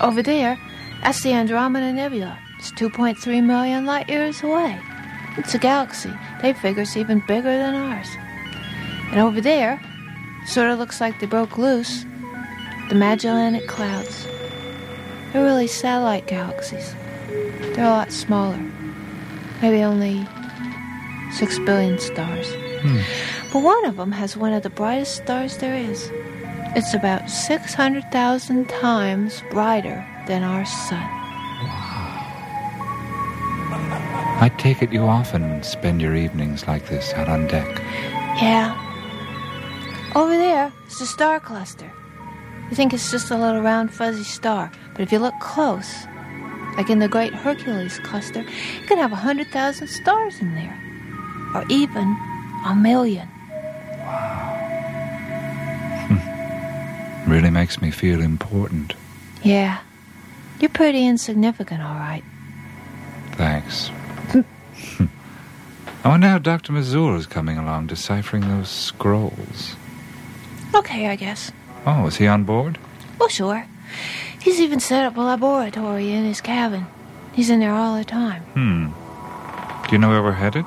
[SPEAKER 10] Over there, that's the Andromeda Nebula. It's 2.3 million light years away. It's a galaxy. They figure it's even bigger than ours. And over there, sort of looks like they broke loose, the Magellanic Clouds. They're really satellite galaxies. They're a lot smaller. Maybe only 6 billion stars. Hmm. But one of them has one of the brightest stars there is. It's about 600,000 times brighter than our sun.
[SPEAKER 9] I take it you often spend your evenings like this out on deck.
[SPEAKER 10] Yeah. Over there is a star cluster. You think it's just a little round fuzzy star, but if you look close, like in the Great Hercules cluster, you can have a hundred thousand stars in there, or even a million. Wow.
[SPEAKER 9] Really makes me feel important.
[SPEAKER 10] Yeah, you're pretty insignificant, all right.
[SPEAKER 9] Thanks. I wonder how Dr. Mazur is coming along deciphering those scrolls.
[SPEAKER 10] Okay, I guess.
[SPEAKER 9] Oh, is he on board?
[SPEAKER 10] Oh, sure. He's even set up a laboratory in his cabin. He's in there all the time.
[SPEAKER 9] Hmm. Do you know where we're headed?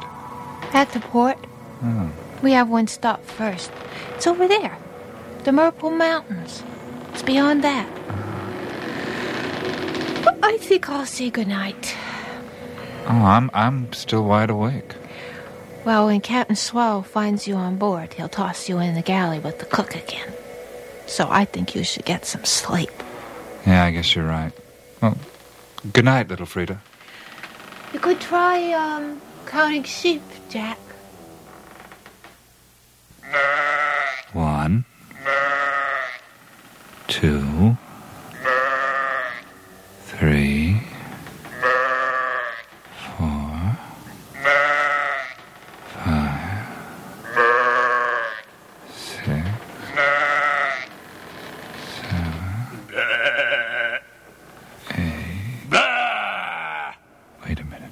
[SPEAKER 10] At the port,
[SPEAKER 9] Oh.
[SPEAKER 10] we have one stop first. It's over there. The Merple Mountains. It's beyond that. I think I'll say goodnight.
[SPEAKER 9] Oh, I'm I'm still wide awake.
[SPEAKER 10] Well, when Captain Swell finds you on board, he'll toss you in the galley with the cook again. So I think you should get some sleep.
[SPEAKER 9] Yeah, I guess you're right. Well, good night, little Frieda.
[SPEAKER 10] You could try, um, counting sheep, Jack.
[SPEAKER 9] One, two, three, four, five, six, seven, eight. Wait a minute.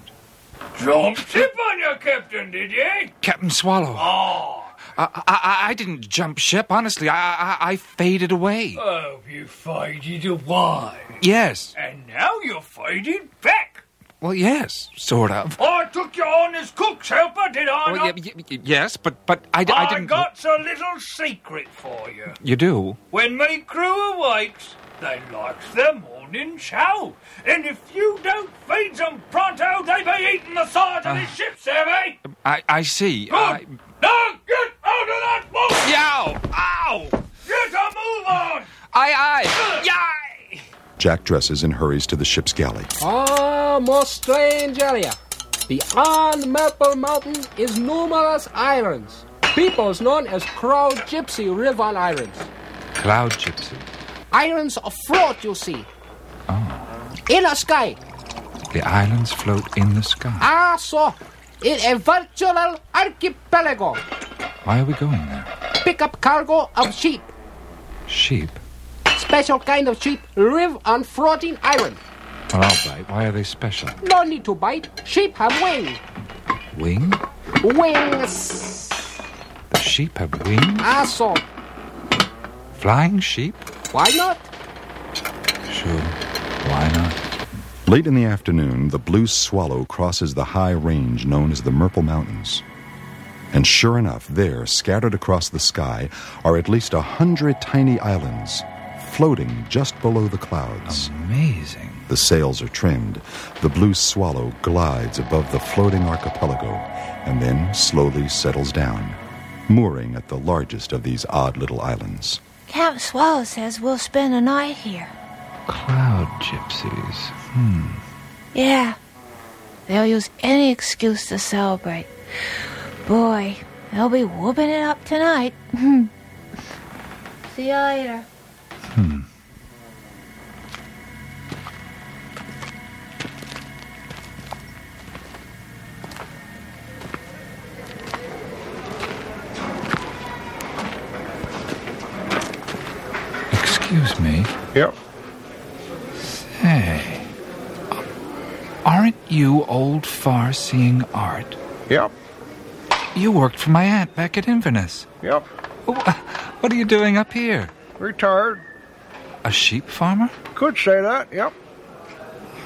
[SPEAKER 11] Jumped ship on you, Captain, did you?
[SPEAKER 9] Captain Swallow.
[SPEAKER 11] Oh.
[SPEAKER 9] I, I, I didn't jump ship, honestly. I, I, I faded away.
[SPEAKER 11] Oh, you faded away.
[SPEAKER 9] Yes.
[SPEAKER 11] And now you're faded back.
[SPEAKER 9] Well, yes, sort of.
[SPEAKER 11] I took you on as cook's helper, did I
[SPEAKER 9] Well,
[SPEAKER 11] not?
[SPEAKER 9] y- y- yes, but but I, d- I didn't.
[SPEAKER 11] I got a little secret for you.
[SPEAKER 9] You do?
[SPEAKER 11] When me crew awakes, they likes their morning morning, Chow. And if you don't feed them pronto, they be eating the sides of this ship, Savvy.
[SPEAKER 9] I, I see.
[SPEAKER 11] Good.
[SPEAKER 9] I,
[SPEAKER 11] Now get out of that boat!
[SPEAKER 9] Yow! Ow!
[SPEAKER 11] Get a move on!
[SPEAKER 9] Aye, aye! Yai!
[SPEAKER 8] Jack dresses and hurries to the ship's galley.
[SPEAKER 12] Ah, most strange area. Beyond Maple Mountain is numerous islands. Peoples known as Crow Gypsy live on islands.
[SPEAKER 9] Cloud gypsy.
[SPEAKER 12] Islands afloat, you see. In the sky.
[SPEAKER 9] The islands float in the sky.
[SPEAKER 12] Ah, so. In a virtual archipelago.
[SPEAKER 9] Why are we going there?
[SPEAKER 12] Pick up cargo of sheep.
[SPEAKER 9] Sheep.
[SPEAKER 12] Special kind of sheep live on floating island.
[SPEAKER 9] Well, all right. Why are they special?
[SPEAKER 12] No need to bite. Sheep have wings.
[SPEAKER 9] Wing?
[SPEAKER 12] Wings.
[SPEAKER 9] The sheep have wings?
[SPEAKER 12] Ah, so.
[SPEAKER 9] Flying sheep?
[SPEAKER 12] Why not?
[SPEAKER 9] Sure. Why not?
[SPEAKER 8] Late in the afternoon, the Blue Swallow crosses the high range known as the Myrtle Mountains. And sure enough, there, scattered across the sky, are at least a hundred tiny islands, floating just below the clouds.
[SPEAKER 9] Amazing.
[SPEAKER 8] The sails are trimmed. The Blue Swallow glides above the floating archipelago and then slowly settles down, mooring at the largest of these odd little islands.
[SPEAKER 10] Camp Swallow says we'll spend the night here.
[SPEAKER 9] Cloud gypsies. Hmm.
[SPEAKER 10] Yeah. They'll use any excuse to celebrate. Boy, they'll be whooping it up tonight. See you later.
[SPEAKER 9] Hmm. Excuse me.
[SPEAKER 13] Yep.
[SPEAKER 9] Hey. Aren't you old far seeing art?
[SPEAKER 13] Yep.
[SPEAKER 9] You worked for my aunt back at Inverness.
[SPEAKER 13] Yep.
[SPEAKER 9] What are you doing up here?
[SPEAKER 13] Retired.
[SPEAKER 9] A sheep farmer?
[SPEAKER 13] Could say that. Yep.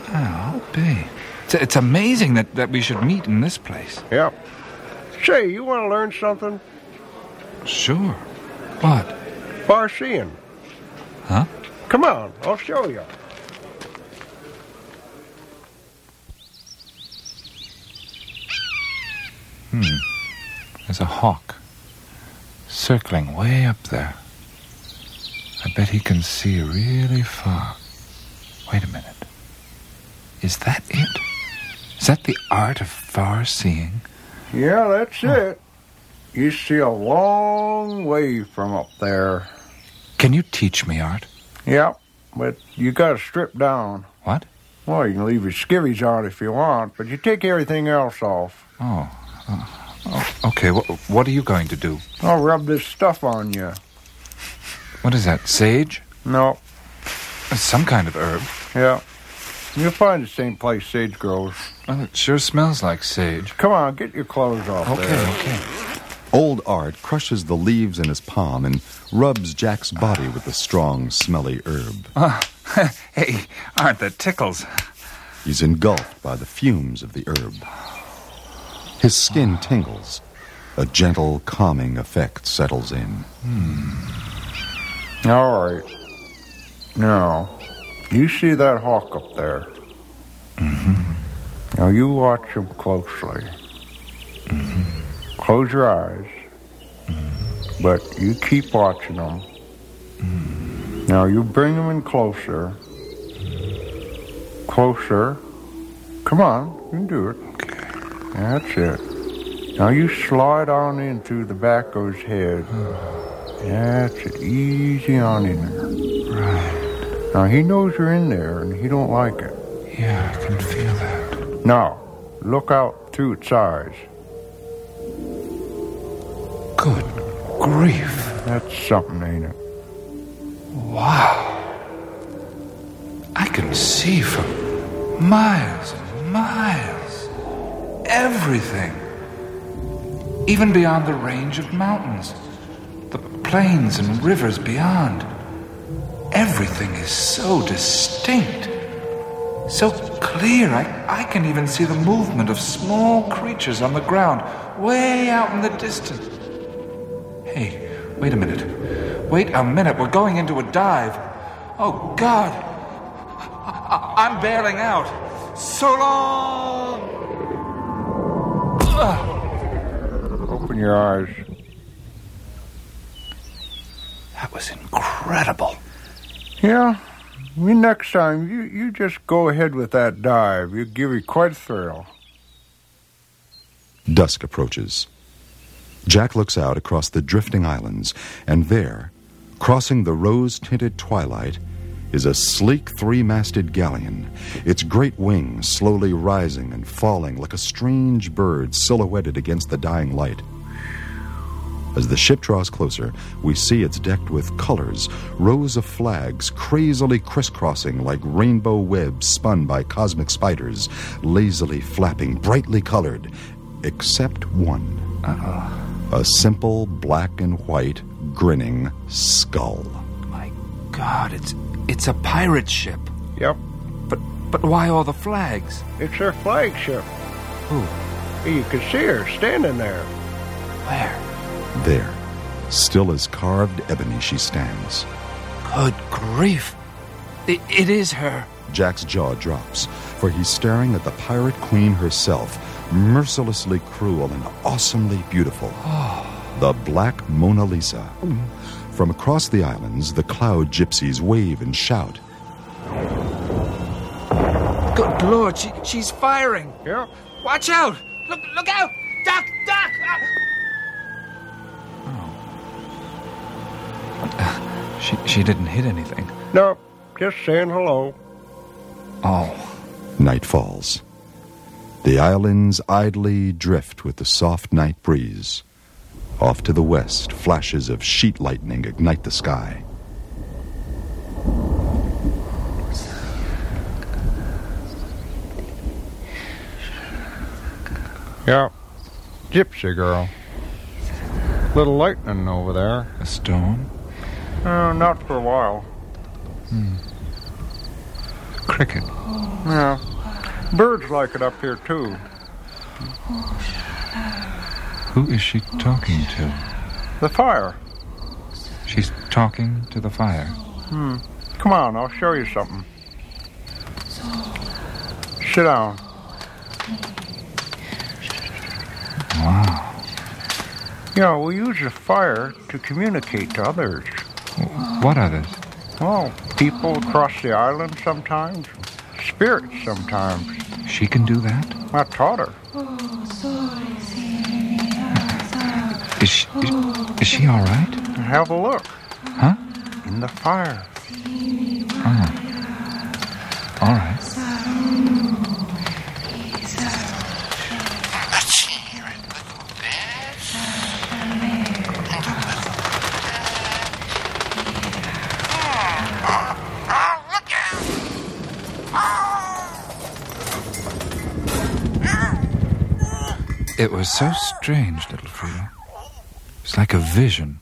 [SPEAKER 9] Oh, I'll be. It's, it's amazing that, that we should meet in this place.
[SPEAKER 13] Yep. Say, you want to learn something?
[SPEAKER 9] Sure. What?
[SPEAKER 13] Far seeing.
[SPEAKER 9] Huh?
[SPEAKER 13] Come on, I'll show you.
[SPEAKER 9] Hmm. There's a hawk circling way up there. I bet he can see really far. Wait a minute. Is that it? Is that the art of far seeing?
[SPEAKER 13] Yeah, that's it. You see a long way from up there.
[SPEAKER 9] Can you teach me art?
[SPEAKER 13] Yep, but you gotta strip down.
[SPEAKER 9] What?
[SPEAKER 13] Well, you can leave your skivvies on if you want, but you take everything else off.
[SPEAKER 9] Oh. Uh, oh, okay, what, what are you going to do?
[SPEAKER 13] I'll rub this stuff on you.
[SPEAKER 9] What is that, sage?
[SPEAKER 13] No.
[SPEAKER 9] It's Some kind of herb.
[SPEAKER 13] Yeah. You'll find the same place sage grows.
[SPEAKER 9] Well, it sure smells like sage.
[SPEAKER 13] Come on, get your clothes off
[SPEAKER 9] Okay,
[SPEAKER 13] there.
[SPEAKER 9] okay.
[SPEAKER 8] Old Art crushes the leaves in his palm and rubs Jack's body with the strong, smelly herb.
[SPEAKER 9] Oh, hey, aren't the tickles?
[SPEAKER 8] He's engulfed by the fumes of the herb. His skin tingles. A gentle, calming effect settles in. Hmm.
[SPEAKER 13] All right. Now, you see that hawk up there?
[SPEAKER 9] Mm-hmm.
[SPEAKER 13] Now you watch him closely. Mm-hmm. Close your eyes. Mm-hmm. But you keep watching him. Mm-hmm. Now you bring him in closer. Closer. Come on, you can do it. That's it. Now you slide on into the back of his head. That's it. Easy on in there.
[SPEAKER 9] Right.
[SPEAKER 13] Now he knows you're in there and he don't like it.
[SPEAKER 9] Yeah, I can feel that.
[SPEAKER 13] Now, look out through its eyes.
[SPEAKER 9] Good grief.
[SPEAKER 13] That's something, ain't it?
[SPEAKER 9] Wow. I can see for miles and miles. Everything. Even beyond the range of mountains. The plains and rivers beyond. Everything is so distinct. So clear. I, I can even see the movement of small creatures on the ground, way out in the distance. Hey, wait a minute. Wait a minute. We're going into a dive. Oh, God. I- I'm bailing out. So long! Ugh.
[SPEAKER 13] Open your eyes.
[SPEAKER 9] That was incredible.
[SPEAKER 13] Yeah. Me next time, you, you just go ahead with that dive. You give you quite a thrill.
[SPEAKER 8] Dusk approaches. Jack looks out across the drifting islands, and there, crossing the rose tinted twilight, is a sleek three masted galleon, its great wings slowly rising and falling like a strange bird silhouetted against the dying light. As the ship draws closer, we see it's decked with colors, rows of flags crazily crisscrossing like rainbow webs spun by cosmic spiders, lazily flapping, brightly colored, except one. A simple black and white grinning skull.
[SPEAKER 9] My God, it's it's a pirate ship.
[SPEAKER 13] Yep.
[SPEAKER 9] But but why all the flags?
[SPEAKER 13] It's their flagship.
[SPEAKER 9] Who?
[SPEAKER 13] You can see her standing there.
[SPEAKER 9] Where?
[SPEAKER 8] There, still as carved ebony she stands.
[SPEAKER 9] Good grief. It, it is her.
[SPEAKER 8] Jack's jaw drops, for he's staring at the pirate queen herself, mercilessly cruel and awesomely beautiful. Oh. The Black Mona Lisa. Hmm. From across the islands, the cloud gypsies wave and shout.
[SPEAKER 9] Good lord, she, she's firing.
[SPEAKER 13] Yeah.
[SPEAKER 9] Watch out! Look look out! Duck! Duck! Ah! Oh. She she didn't hit anything.
[SPEAKER 13] No, just saying hello.
[SPEAKER 9] Oh.
[SPEAKER 8] Night falls. The islands idly drift with the soft night breeze. Off to the west, flashes of sheet lightning ignite the sky.
[SPEAKER 13] Yeah. Gypsy girl. Little lightning over there.
[SPEAKER 9] A storm?
[SPEAKER 13] Uh, not for a while.
[SPEAKER 9] Cricket.
[SPEAKER 13] Yeah. Birds like it up here, too.
[SPEAKER 9] Who is she talking to?
[SPEAKER 13] The fire.
[SPEAKER 9] She's talking to the fire.
[SPEAKER 13] Hmm. Come on, I'll show you something. Sit down.
[SPEAKER 9] Wow.
[SPEAKER 13] You know, we use the fire to communicate to others.
[SPEAKER 9] What others?
[SPEAKER 13] Well, people across the island sometimes, spirits sometimes.
[SPEAKER 9] She can do that?
[SPEAKER 13] I taught her.
[SPEAKER 9] Is is she all right?
[SPEAKER 13] Have a look.
[SPEAKER 9] Huh?
[SPEAKER 13] In the fire.
[SPEAKER 9] Oh. All right. It was so strange, little Frieda. It's like a vision.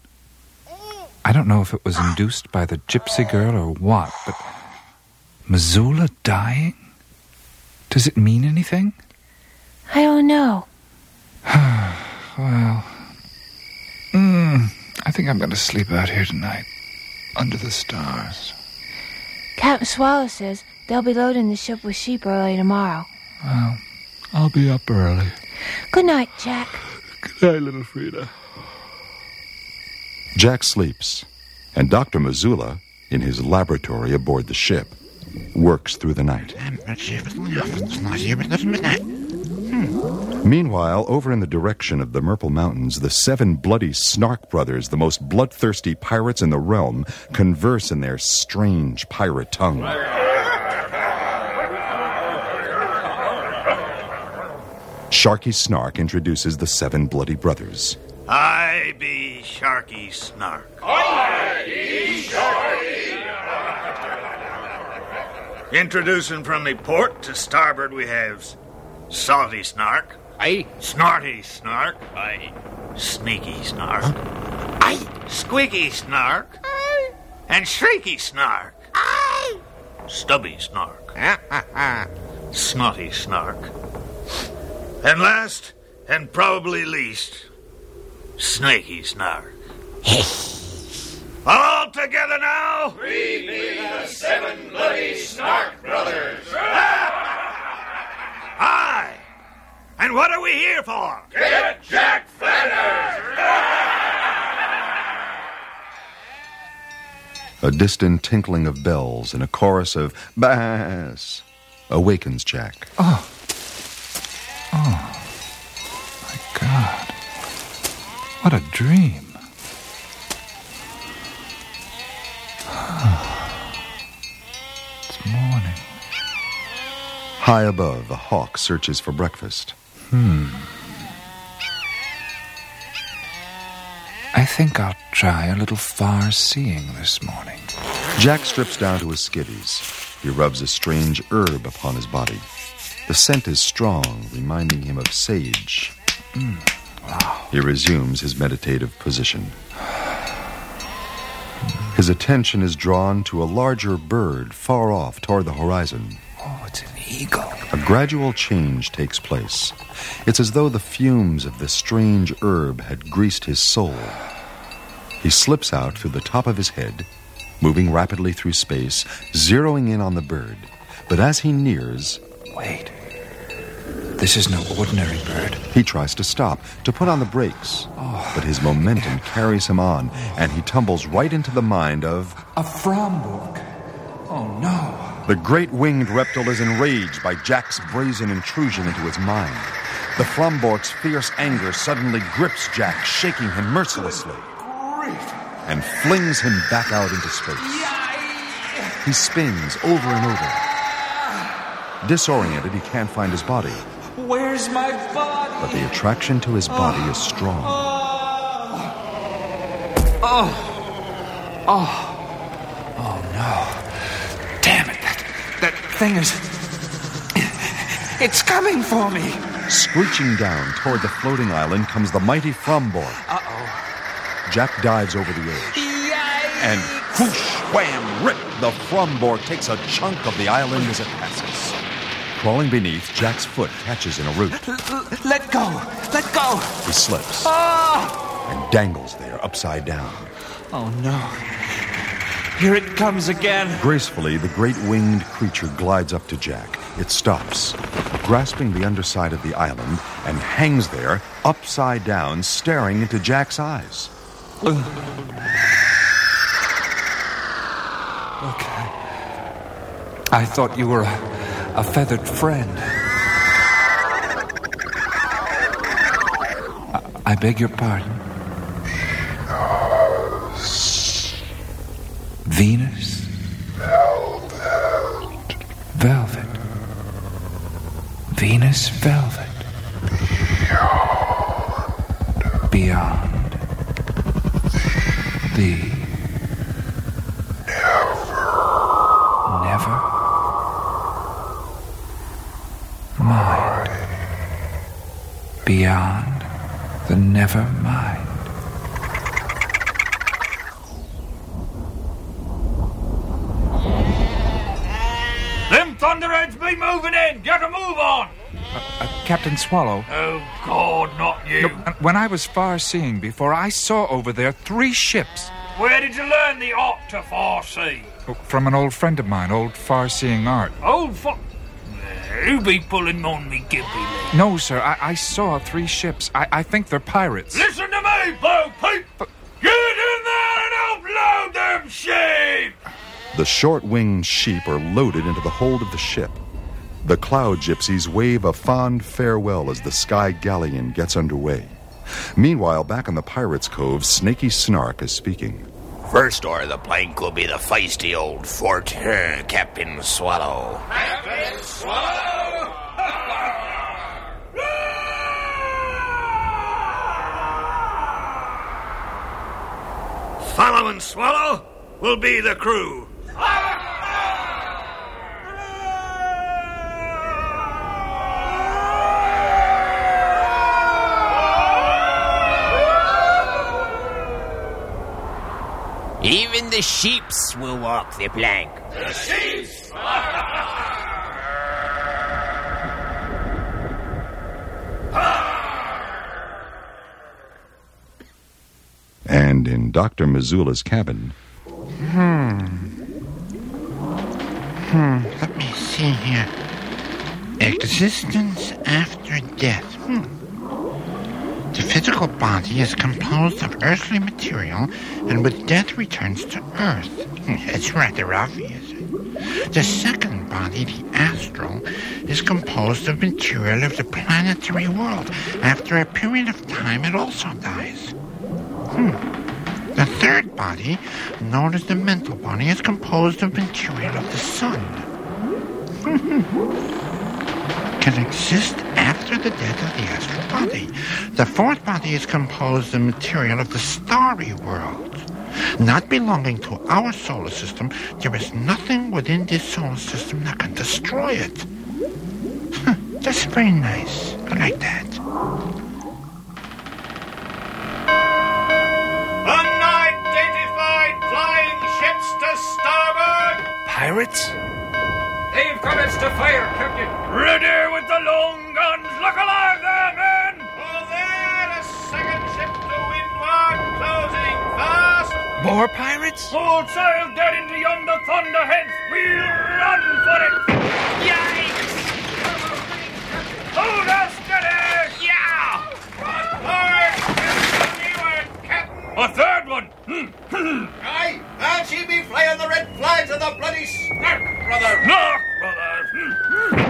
[SPEAKER 9] I don't know if it was induced by the gypsy girl or what, but Missoula dying? Does it mean anything?
[SPEAKER 10] I don't know.
[SPEAKER 9] well, mm, I think I'm going to sleep out here tonight, under the stars.
[SPEAKER 10] Captain Swallow says they'll be loading the ship with sheep early tomorrow.
[SPEAKER 9] Well, I'll be up early.
[SPEAKER 10] Good night, Jack.
[SPEAKER 9] Good night, little Frieda.
[SPEAKER 8] Jack sleeps, and Dr. Missoula, in his laboratory aboard the ship, works through the night. Meanwhile, over in the direction of the Myrtle Mountains, the seven bloody Snark brothers, the most bloodthirsty pirates in the realm, converse in their strange pirate tongue. Sharky Snark introduces the seven bloody brothers.
[SPEAKER 14] I be Sharky Snark. Ibi Sharky. Introducing from the port to starboard, we have Salty Snark.
[SPEAKER 12] Aye.
[SPEAKER 14] Snorty Snark. Aye. Sneaky Snark. Aye. Squeaky Snark. Aye. And Shrieky Snark. Aye. Stubby Snark. Snotty Snark. And last, and probably least, Snaky Snark. All together now.
[SPEAKER 15] We be the seven bloody Snark brothers.
[SPEAKER 14] Aye. And what are we here for?
[SPEAKER 15] Get Jack Flanders.
[SPEAKER 8] A distant tinkling of bells and a chorus of bass awakens Jack.
[SPEAKER 9] Oh. Oh. My God. What a dream. it's morning.
[SPEAKER 8] High above, a hawk searches for breakfast.
[SPEAKER 9] Hmm. I think I'll try a little far seeing this morning.
[SPEAKER 8] Jack strips down to his skivvies. He rubs a strange herb upon his body. The scent is strong, reminding him of sage.
[SPEAKER 9] Mm.
[SPEAKER 8] He resumes his meditative position. His attention is drawn to a larger bird far off toward the horizon.
[SPEAKER 9] Oh, it's an eagle.
[SPEAKER 8] A gradual change takes place. It's as though the fumes of this strange herb had greased his soul. He slips out through the top of his head, moving rapidly through space, zeroing in on the bird. But as he nears,
[SPEAKER 9] Wait. This is no ordinary bird.
[SPEAKER 8] he tries to stop, to put on the brakes. But his momentum carries him on, and he tumbles right into the mind of
[SPEAKER 9] A Fromborg. Oh, no.
[SPEAKER 8] The great winged reptile is enraged by Jack's brazen intrusion into his mind. The Fromborg's fierce anger suddenly grips Jack, shaking him mercilessly, and flings him back out into space. He spins over and over. Disoriented, he can't find his body,
[SPEAKER 9] Where's my body?
[SPEAKER 8] but the attraction to his body is strong.
[SPEAKER 9] Oh. Oh. Oh, no. Damn it. That, that thing is. It's coming for me.
[SPEAKER 8] Screeching down toward the floating island comes the mighty Fromborg.
[SPEAKER 9] Uh oh.
[SPEAKER 8] Jack dives over the edge. And whoosh, wham, rip, the Fromborg takes a chunk of the island as it passes. Crawling beneath, Jack's foot catches in a root.
[SPEAKER 9] Let go. Let go.
[SPEAKER 8] He slips
[SPEAKER 9] Ah.
[SPEAKER 8] and dangles there upside down.
[SPEAKER 9] Oh, no. Here it comes again.
[SPEAKER 8] Gracefully, the great winged creature glides up to Jack. It stops, grasping the underside of the island, and hangs there, upside down, staring into Jack's eyes.
[SPEAKER 9] Okay. I thought you were a, a feathered friend. I, beg your pardon. Venus? Velvet. Velvet. Venus velvet. Never mind.
[SPEAKER 11] Them thunderheads be moving in. Get a move on.
[SPEAKER 9] Uh, Captain Swallow.
[SPEAKER 11] Oh, God, not you.
[SPEAKER 9] When I was far seeing before, I saw over there three ships.
[SPEAKER 11] Where did you learn the art to far sea?
[SPEAKER 9] From an old friend of mine, old far seeing art.
[SPEAKER 11] Old fo... Who be pulling on me gibby leg?
[SPEAKER 9] No, sir, I, I saw three ships. I, I think they're pirates.
[SPEAKER 11] Listen to me, Bo Peep! Get in there and upload them sheep!
[SPEAKER 8] The short winged sheep are loaded into the hold of the ship. The cloud gypsies wave a fond farewell as the sky galleon gets underway. Meanwhile, back in the Pirates' Cove, Snaky Snark is speaking.
[SPEAKER 16] First order of the plank will be the feisty old fort, uh, Captain Swallow.
[SPEAKER 15] Captain Swallow!
[SPEAKER 14] Follow and swallow will be the crew.
[SPEAKER 16] Even the sheeps will walk the plank.
[SPEAKER 15] The sheeps!
[SPEAKER 8] And in Dr. Missoula's cabin,
[SPEAKER 17] Hmm. Hmm. Let me see here. Existence after death. Hmm. The physical body is composed of earthly material and with death returns to earth. Hmm, It's rather obvious. The second body, the astral, is composed of material of the planetary world. After a period of time, it also dies. Hmm. The third body, known as the mental body, is composed of material of the sun. Can exist after the death of the astral body. The fourth body is composed of material of the starry world. Not belonging to our solar system, there is nothing within this solar system that can destroy it. Huh, That's very nice. I like that.
[SPEAKER 14] Unidentified flying ships to starboard!
[SPEAKER 9] Pirates?
[SPEAKER 12] They've commenced to fire, Captain.
[SPEAKER 11] Ready with the long guns. Look alive there, men!
[SPEAKER 14] Oh, there, a second ship to windward, closing fast.
[SPEAKER 9] More pirates?
[SPEAKER 11] Full sail dead into yonder thunderhead. We'll run for it.
[SPEAKER 15] Yikes!
[SPEAKER 11] Hold us steady!
[SPEAKER 15] Yeah!
[SPEAKER 14] Hard, leeward, Captain.
[SPEAKER 11] A third one. Hmm.
[SPEAKER 14] Aye, and she be flying the red flags of the bloody snark, brother.
[SPEAKER 11] Knock, brothers. Hmm.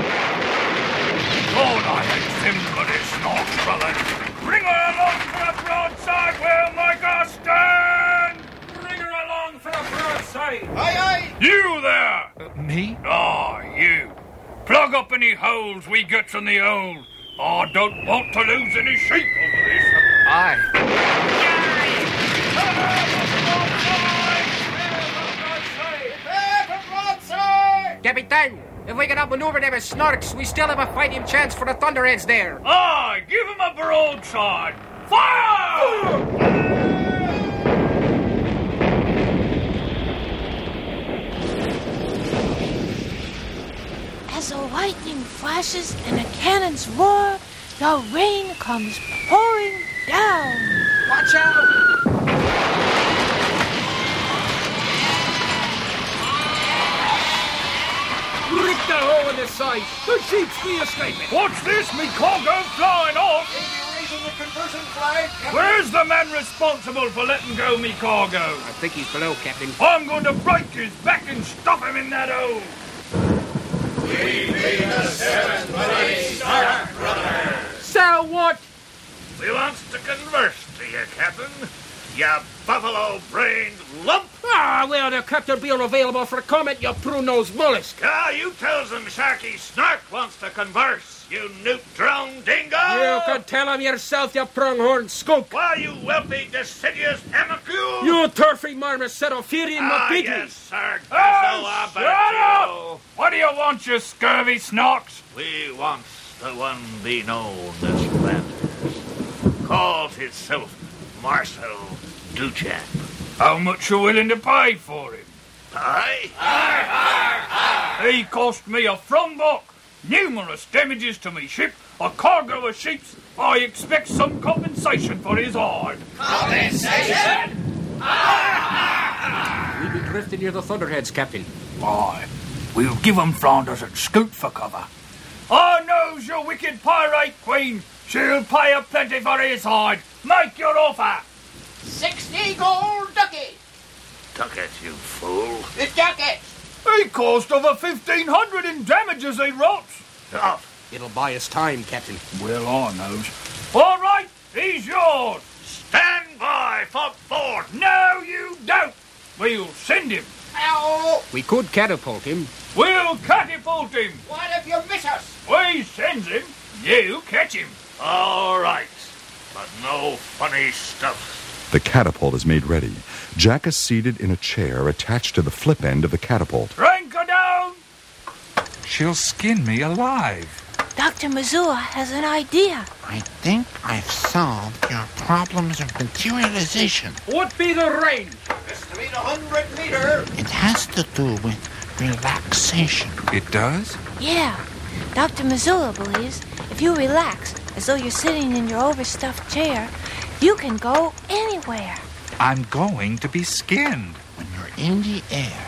[SPEAKER 11] Lord, I hate them bloody snorks, brothers. Bring her along for a broadside. We'll make a stand.
[SPEAKER 12] Bring her along for a broadside.
[SPEAKER 14] Aye, aye.
[SPEAKER 11] You there.
[SPEAKER 9] Me?
[SPEAKER 11] Ah, you. Plug up any holes we get from the old. I don't want to lose any sheep over this.
[SPEAKER 12] Aye.
[SPEAKER 14] Prepare broadside.
[SPEAKER 12] Capitan, if we can outmaneuver them as snarks, we still have a fighting chance for the thunderheads there.
[SPEAKER 11] Aye, give him a broadside. Fire!
[SPEAKER 10] As the lightning flashes and the cannons roar, the rain comes pouring down.
[SPEAKER 12] Watch out! Rip the hole in the side. The sheep's be escaping.
[SPEAKER 11] What's this? Me cargo flying off?
[SPEAKER 14] Raising the conversion flag. Captain.
[SPEAKER 11] Where's the man responsible for letting go me cargo?
[SPEAKER 12] I think he's below, Captain.
[SPEAKER 11] I'm going to break his back and stop him in that hole.
[SPEAKER 14] We be the seven bloody snark, brother.
[SPEAKER 12] So what?
[SPEAKER 14] We wants to converse to you, Captain. Ya buffalo-brained lump.
[SPEAKER 12] Ah, well, the captain be unavailable for comment, you prune-nosed mollusk.
[SPEAKER 14] Ah, you tells him Sharky Snark wants to converse, you newt drone dingo.
[SPEAKER 12] You can tell him yourself, you pronghorn skunk.
[SPEAKER 14] Why, you wealthy, deciduous amicule.
[SPEAKER 12] You turfy marmoset, marmosetophidian
[SPEAKER 14] Ah,
[SPEAKER 12] mapigli.
[SPEAKER 14] yes, sir.
[SPEAKER 11] Hey,
[SPEAKER 14] Guess
[SPEAKER 11] shut
[SPEAKER 14] I'll
[SPEAKER 11] up! What do you want, you scurvy snorks?
[SPEAKER 14] We wants the one be known as Flanders. Calls himself Marcel Duchamp.
[SPEAKER 11] How much you willing to pay for him?
[SPEAKER 14] Aye?
[SPEAKER 11] He cost me a frumbuck, numerous damages to me ship, a cargo of sheeps. I expect some compensation for his hide.
[SPEAKER 14] Compensation?
[SPEAKER 12] We'll be drifting near the thunderheads, Captain.
[SPEAKER 11] Aye, we'll give 'em Flanders and scoot for cover. I knows your wicked pirate queen. She'll pay a plenty for his hide. Make your offer.
[SPEAKER 15] Sixty gold ducats.
[SPEAKER 14] Tuck it, you fool.
[SPEAKER 15] The ducats.
[SPEAKER 11] He cost over fifteen hundred in damages, he rots.
[SPEAKER 14] Off. Ah.
[SPEAKER 12] It'll buy us time, Captain.
[SPEAKER 11] Well, I knows. All right, he's yours.
[SPEAKER 14] Stand by for board.
[SPEAKER 11] No, you don't. We'll send him.
[SPEAKER 15] Ow!
[SPEAKER 12] We could catapult him.
[SPEAKER 11] We'll catapult him.
[SPEAKER 15] What if you miss us?
[SPEAKER 11] We sends him. You catch him.
[SPEAKER 14] All right. But no funny stuff.
[SPEAKER 8] The catapult is made ready. Jack is seated in a chair attached to the flip end of the catapult.
[SPEAKER 11] Rank down.
[SPEAKER 9] She'll skin me alive.
[SPEAKER 10] Dr. Missoula has an idea.
[SPEAKER 17] I think I've solved your problems of materialization.
[SPEAKER 12] What be the range?
[SPEAKER 14] Estimate a hundred meter.
[SPEAKER 17] It has to do with relaxation.
[SPEAKER 9] It does?
[SPEAKER 10] Yeah, Dr. Missoula believes if you relax as though you're sitting in your overstuffed chair, you can go anywhere.
[SPEAKER 9] I'm going to be skinned.
[SPEAKER 17] When you're in the air,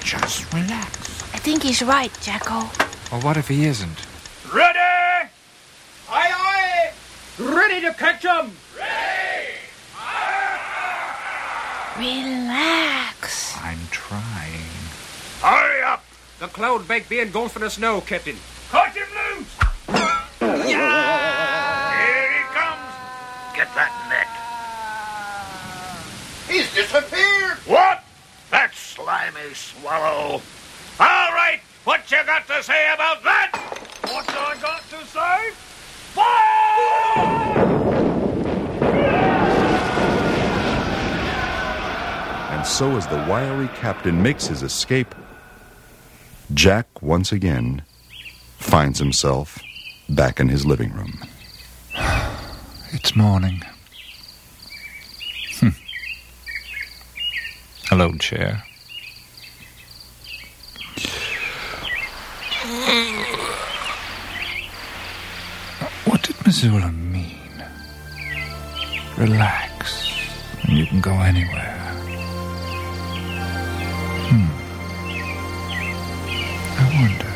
[SPEAKER 17] just relax.
[SPEAKER 10] I think he's right, Jacko.
[SPEAKER 9] Well, what if he isn't?
[SPEAKER 11] Ready?
[SPEAKER 12] Aye, aye! Ready to catch 'em!
[SPEAKER 10] Relax.
[SPEAKER 9] I'm trying.
[SPEAKER 11] Hurry up!
[SPEAKER 12] The cloud baked being going for the snow, Captain.
[SPEAKER 11] Cut him loose! Here
[SPEAKER 17] He's disappeared!
[SPEAKER 11] What? That slimy swallow. All right, what you got to say about that? What I got to say? Fire!
[SPEAKER 8] And so, as the wiry captain makes his escape, Jack once again finds himself back in his living room.
[SPEAKER 9] It's morning. Hello, chair. What did Missoula mean? Relax, and you can go anywhere. Hmm. I wonder.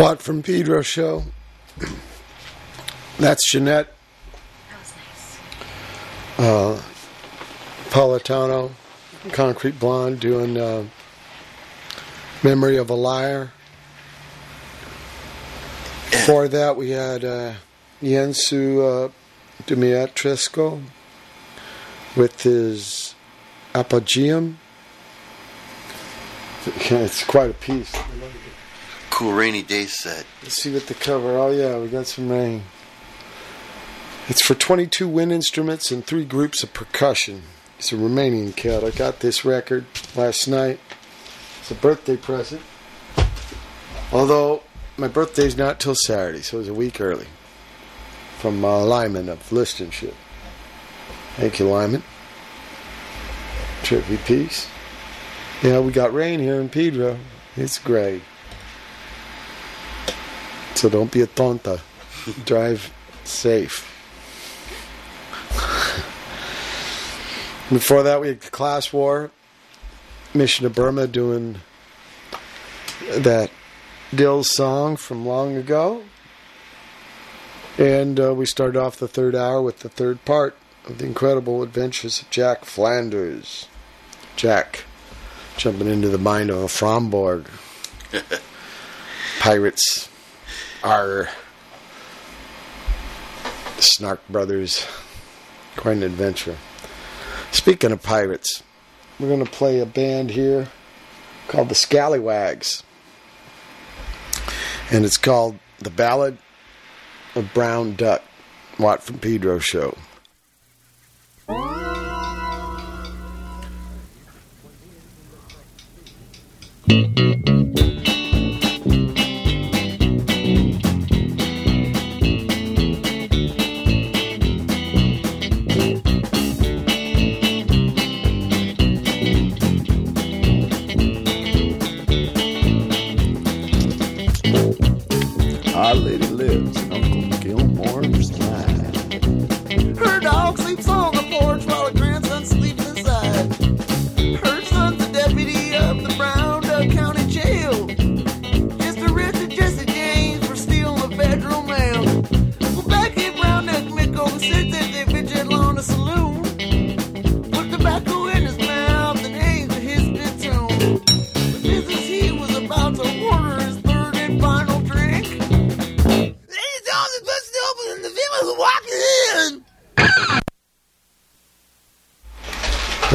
[SPEAKER 1] Watt from Pedro show. That's Johnette. That was Uh, Politano, Concrete Blonde, doing uh, Memory of a Liar. Before that, we had uh, Iancu uh, Dumitrescu with his Apogeum. It's quite a piece.
[SPEAKER 3] Cool rainy day set.
[SPEAKER 1] Let's see what the cover. Oh yeah, we got some rain. It's for 22 wind instruments and three groups of percussion. It's a Romanian cat. I got this record last night. It's a birthday present. Although my birthday's not till Saturday, so it was a week early. From uh, Lyman of Listenship. Thank you, Lyman. Trippy piece. Yeah, we got rain here in Pedro. It's great. So don't be a tonta. Drive safe. Before that, we had Class War, Mission of Burma doing that Dils song from long ago. And uh, we started off the third hour with the third part of the incredible adventures of Jack Flanders. Jack jumping into the mind of a Fromborg. Pirates are Snark Brothers. Quite an adventure. Speaking of pirates, we're going to play a band here called the Scallywags. And it's called The Ballad of Brown Duck. Watt from Pedro show.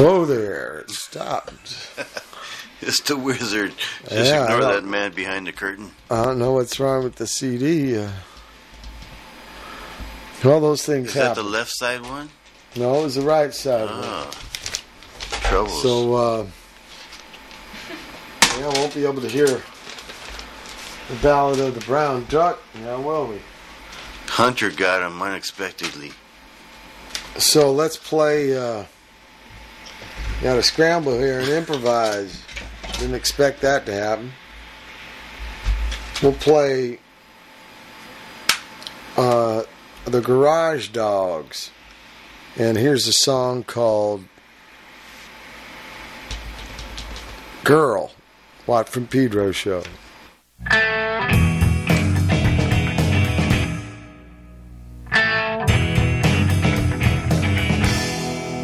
[SPEAKER 1] Whoa there. It stopped.
[SPEAKER 3] It's the wizard. Just
[SPEAKER 1] Yeah,
[SPEAKER 3] ignore that man behind the curtain.
[SPEAKER 1] I don't know what's wrong with the CD. Uh, all those things
[SPEAKER 3] Is that the left side one?
[SPEAKER 1] no, it was the right side.
[SPEAKER 3] Ah, troubles.
[SPEAKER 1] So, uh, yeah, won't be able to hear the Ballad of the Brown Duck now, will we?
[SPEAKER 3] Hunter got him unexpectedly.
[SPEAKER 1] So let's play. Uh, got to scramble here and improvise. Didn't expect that to happen. We'll play uh, the Garage Dogs, and here's a song called "Girl." Watt from Pedro show.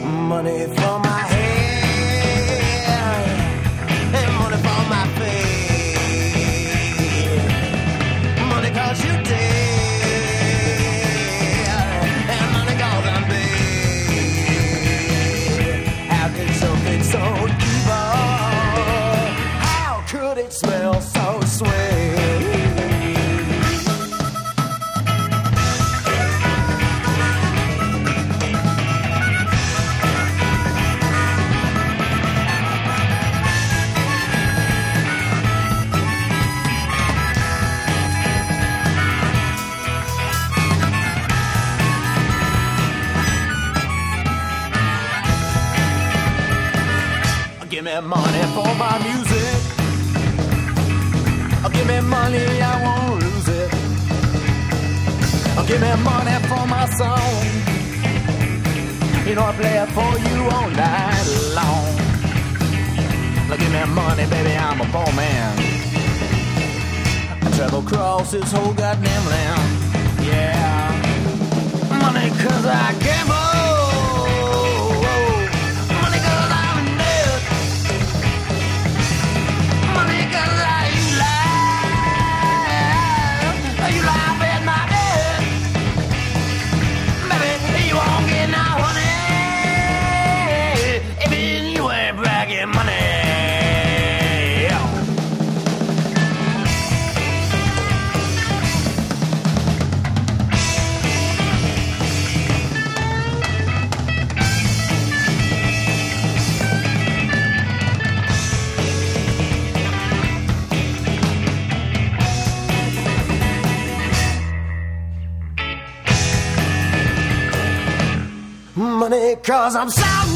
[SPEAKER 2] Money me money for my music. Give me money, I won't lose it. Give me money for my song. You know I play it for you all night long. Look, give me money, baby, I'm a poor man. I travel across this whole goddamn land. Yeah. Money cause I gamble. Cause I'm
[SPEAKER 4] soundbound.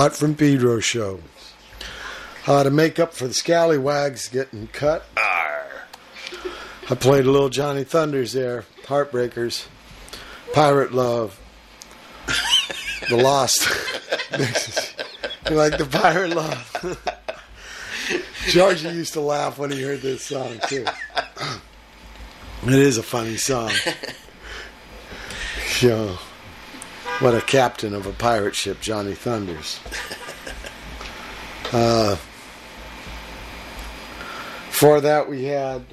[SPEAKER 1] Watt from Pedro show. How to make up for the scallywags getting cut. I played a little Johnny Thunders there, Heartbreakers, Pirate Love. the Lost. like the pirate Love. Georgie used to laugh when he heard this song too. It is a funny song. Yo, what a captain of a pirate ship, Johnny Thunders. Uh, for that, we had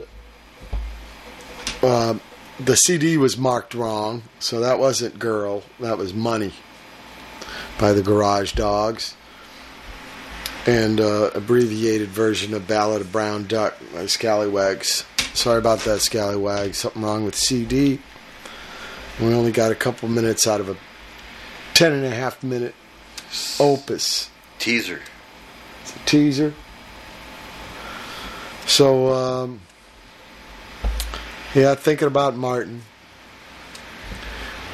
[SPEAKER 1] uh, the CD was marked wrong, so that wasn't "Girl," that was "Money" by the Garage Dogs, and uh, abbreviated version of "Ballad of Brown Duck" by Scallywags. Sorry about that, Scallywag. Something wrong with CD. We only got a couple minutes out of a ten and a half minute opus
[SPEAKER 3] Teaser.
[SPEAKER 1] It's a teaser. So, um, yeah, thinking about Martin.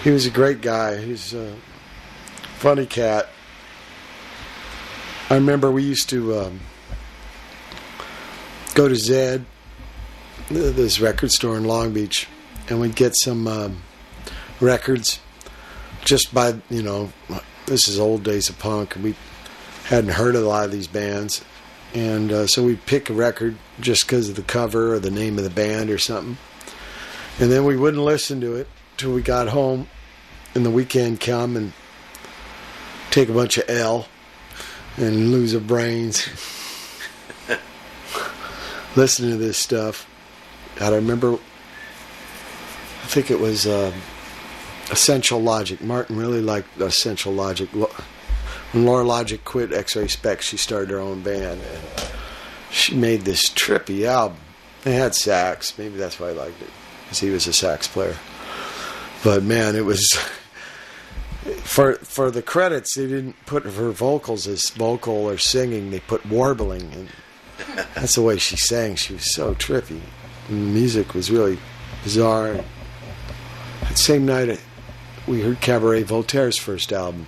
[SPEAKER 1] He was a great guy. He's a funny cat. I remember we used to um, go to Zed, this record store in Long Beach, and we'd get some um, records just by, you know, this is old days of punk, and we hadn't heard of a lot of these bands. And uh, so we'd pick a record just because of the cover or the name of the band or something. And then we wouldn't listen to it till we got home and the weekend come and take a bunch of L and lose our brains. listening to this stuff. God, I remember, I think it was uh, Essential Logic. Martin really liked Essential Logic. When Lora Logic quit X-Ray Spex, she started her own band. And she made this trippy album. They had sax. Maybe that's why I liked it, because he was a sax player. But man, it was for for the credits. They didn't put her vocals as vocal or singing. They put warbling, and that's the way she sang. She was so trippy. And the music was really bizarre. That same night, we heard Cabaret Voltaire's first album.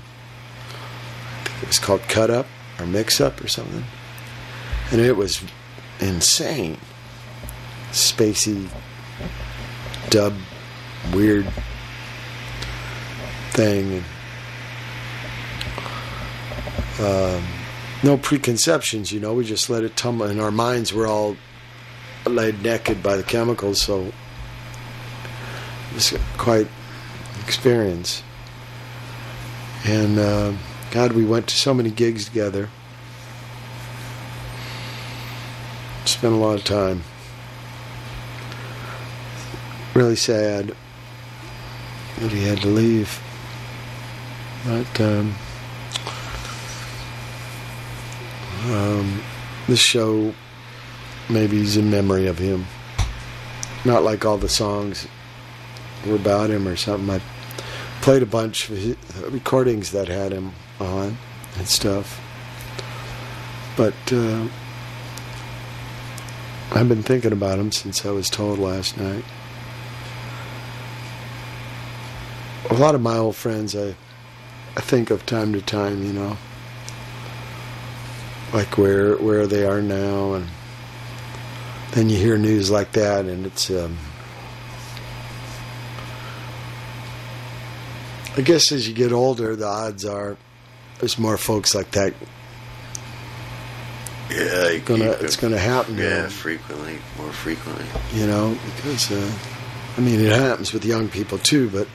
[SPEAKER 1] It was called Cut Up or Mix Up or something. And it was insane. Spacey, dub, weird thing. Um, no preconceptions, you know. We just let it tumble, and our minds were all laid naked by the chemicals, so it was quite experience. And uh, God, we went to so many gigs together. Spent a lot of time. Really sad that he had to leave. But um, um, this show maybe is in memory of him. Not like all the songs were about him or something. I played a bunch of recordings that had him on and stuff. But uh, I've been thinking about him since I was told last night. A lot of my old friends I I think of time to time, you know. Like where where they are now and then you hear news like that and it's um I guess as you get older the odds are there's more folks like that
[SPEAKER 3] Yeah, you
[SPEAKER 1] gonna it's gonna happen to
[SPEAKER 3] Yeah,
[SPEAKER 1] them.
[SPEAKER 3] frequently, more frequently.
[SPEAKER 1] you know, because uh, I mean it happens with young people too, but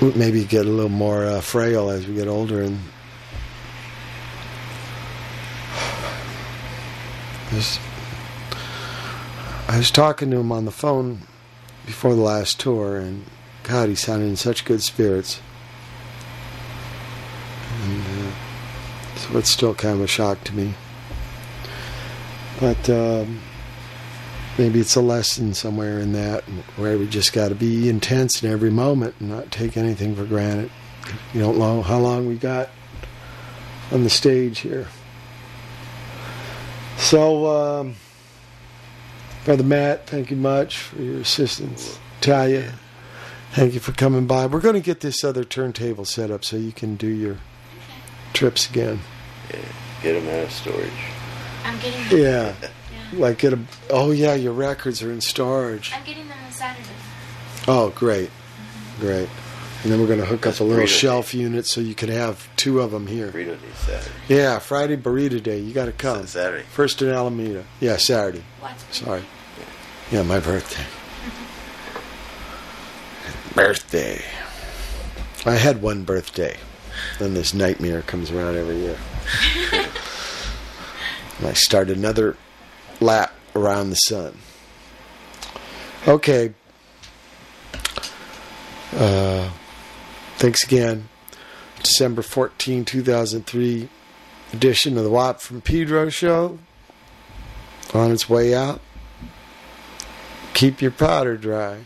[SPEAKER 1] we maybe get a little more uh, frail as we get older. And This- I was talking to him on the phone before the last tour, and God, he sounded in such good spirits. And uh, so it's still kind of a shock to me. But um, maybe it's a lesson somewhere in that where we just got to be intense in every moment and not take anything for granted. You don't know how long we got on the stage here. So, um, Brother Matt, thank you much for your assistance. Talia, thank you for coming by. We're going to get this other turntable set up so you can do your trips again.
[SPEAKER 3] Get them out of storage.
[SPEAKER 7] I'm getting them.
[SPEAKER 1] Yeah. Like get a oh yeah, your records are in storage.
[SPEAKER 7] I'm getting them on Saturday.
[SPEAKER 1] Oh great. Mm-hmm. Great. And then we're going to hook up a little
[SPEAKER 3] burrito day.
[SPEAKER 1] shelf unit so you can have two of them here.
[SPEAKER 3] Burrito Day Saturday.
[SPEAKER 1] Yeah, Friday burrito day. You got to come.
[SPEAKER 3] Saturday.
[SPEAKER 1] First in Alameda. Yeah, Saturday. Sorry. Yeah, my birthday. Birthday. I had one birthday. Then this nightmare comes around every year. and I start another lap around the sun. Okay. Uh, thanks again. December 14, 2003 edition of the Watt from Pedro show. On its way out. Keep your powder dry.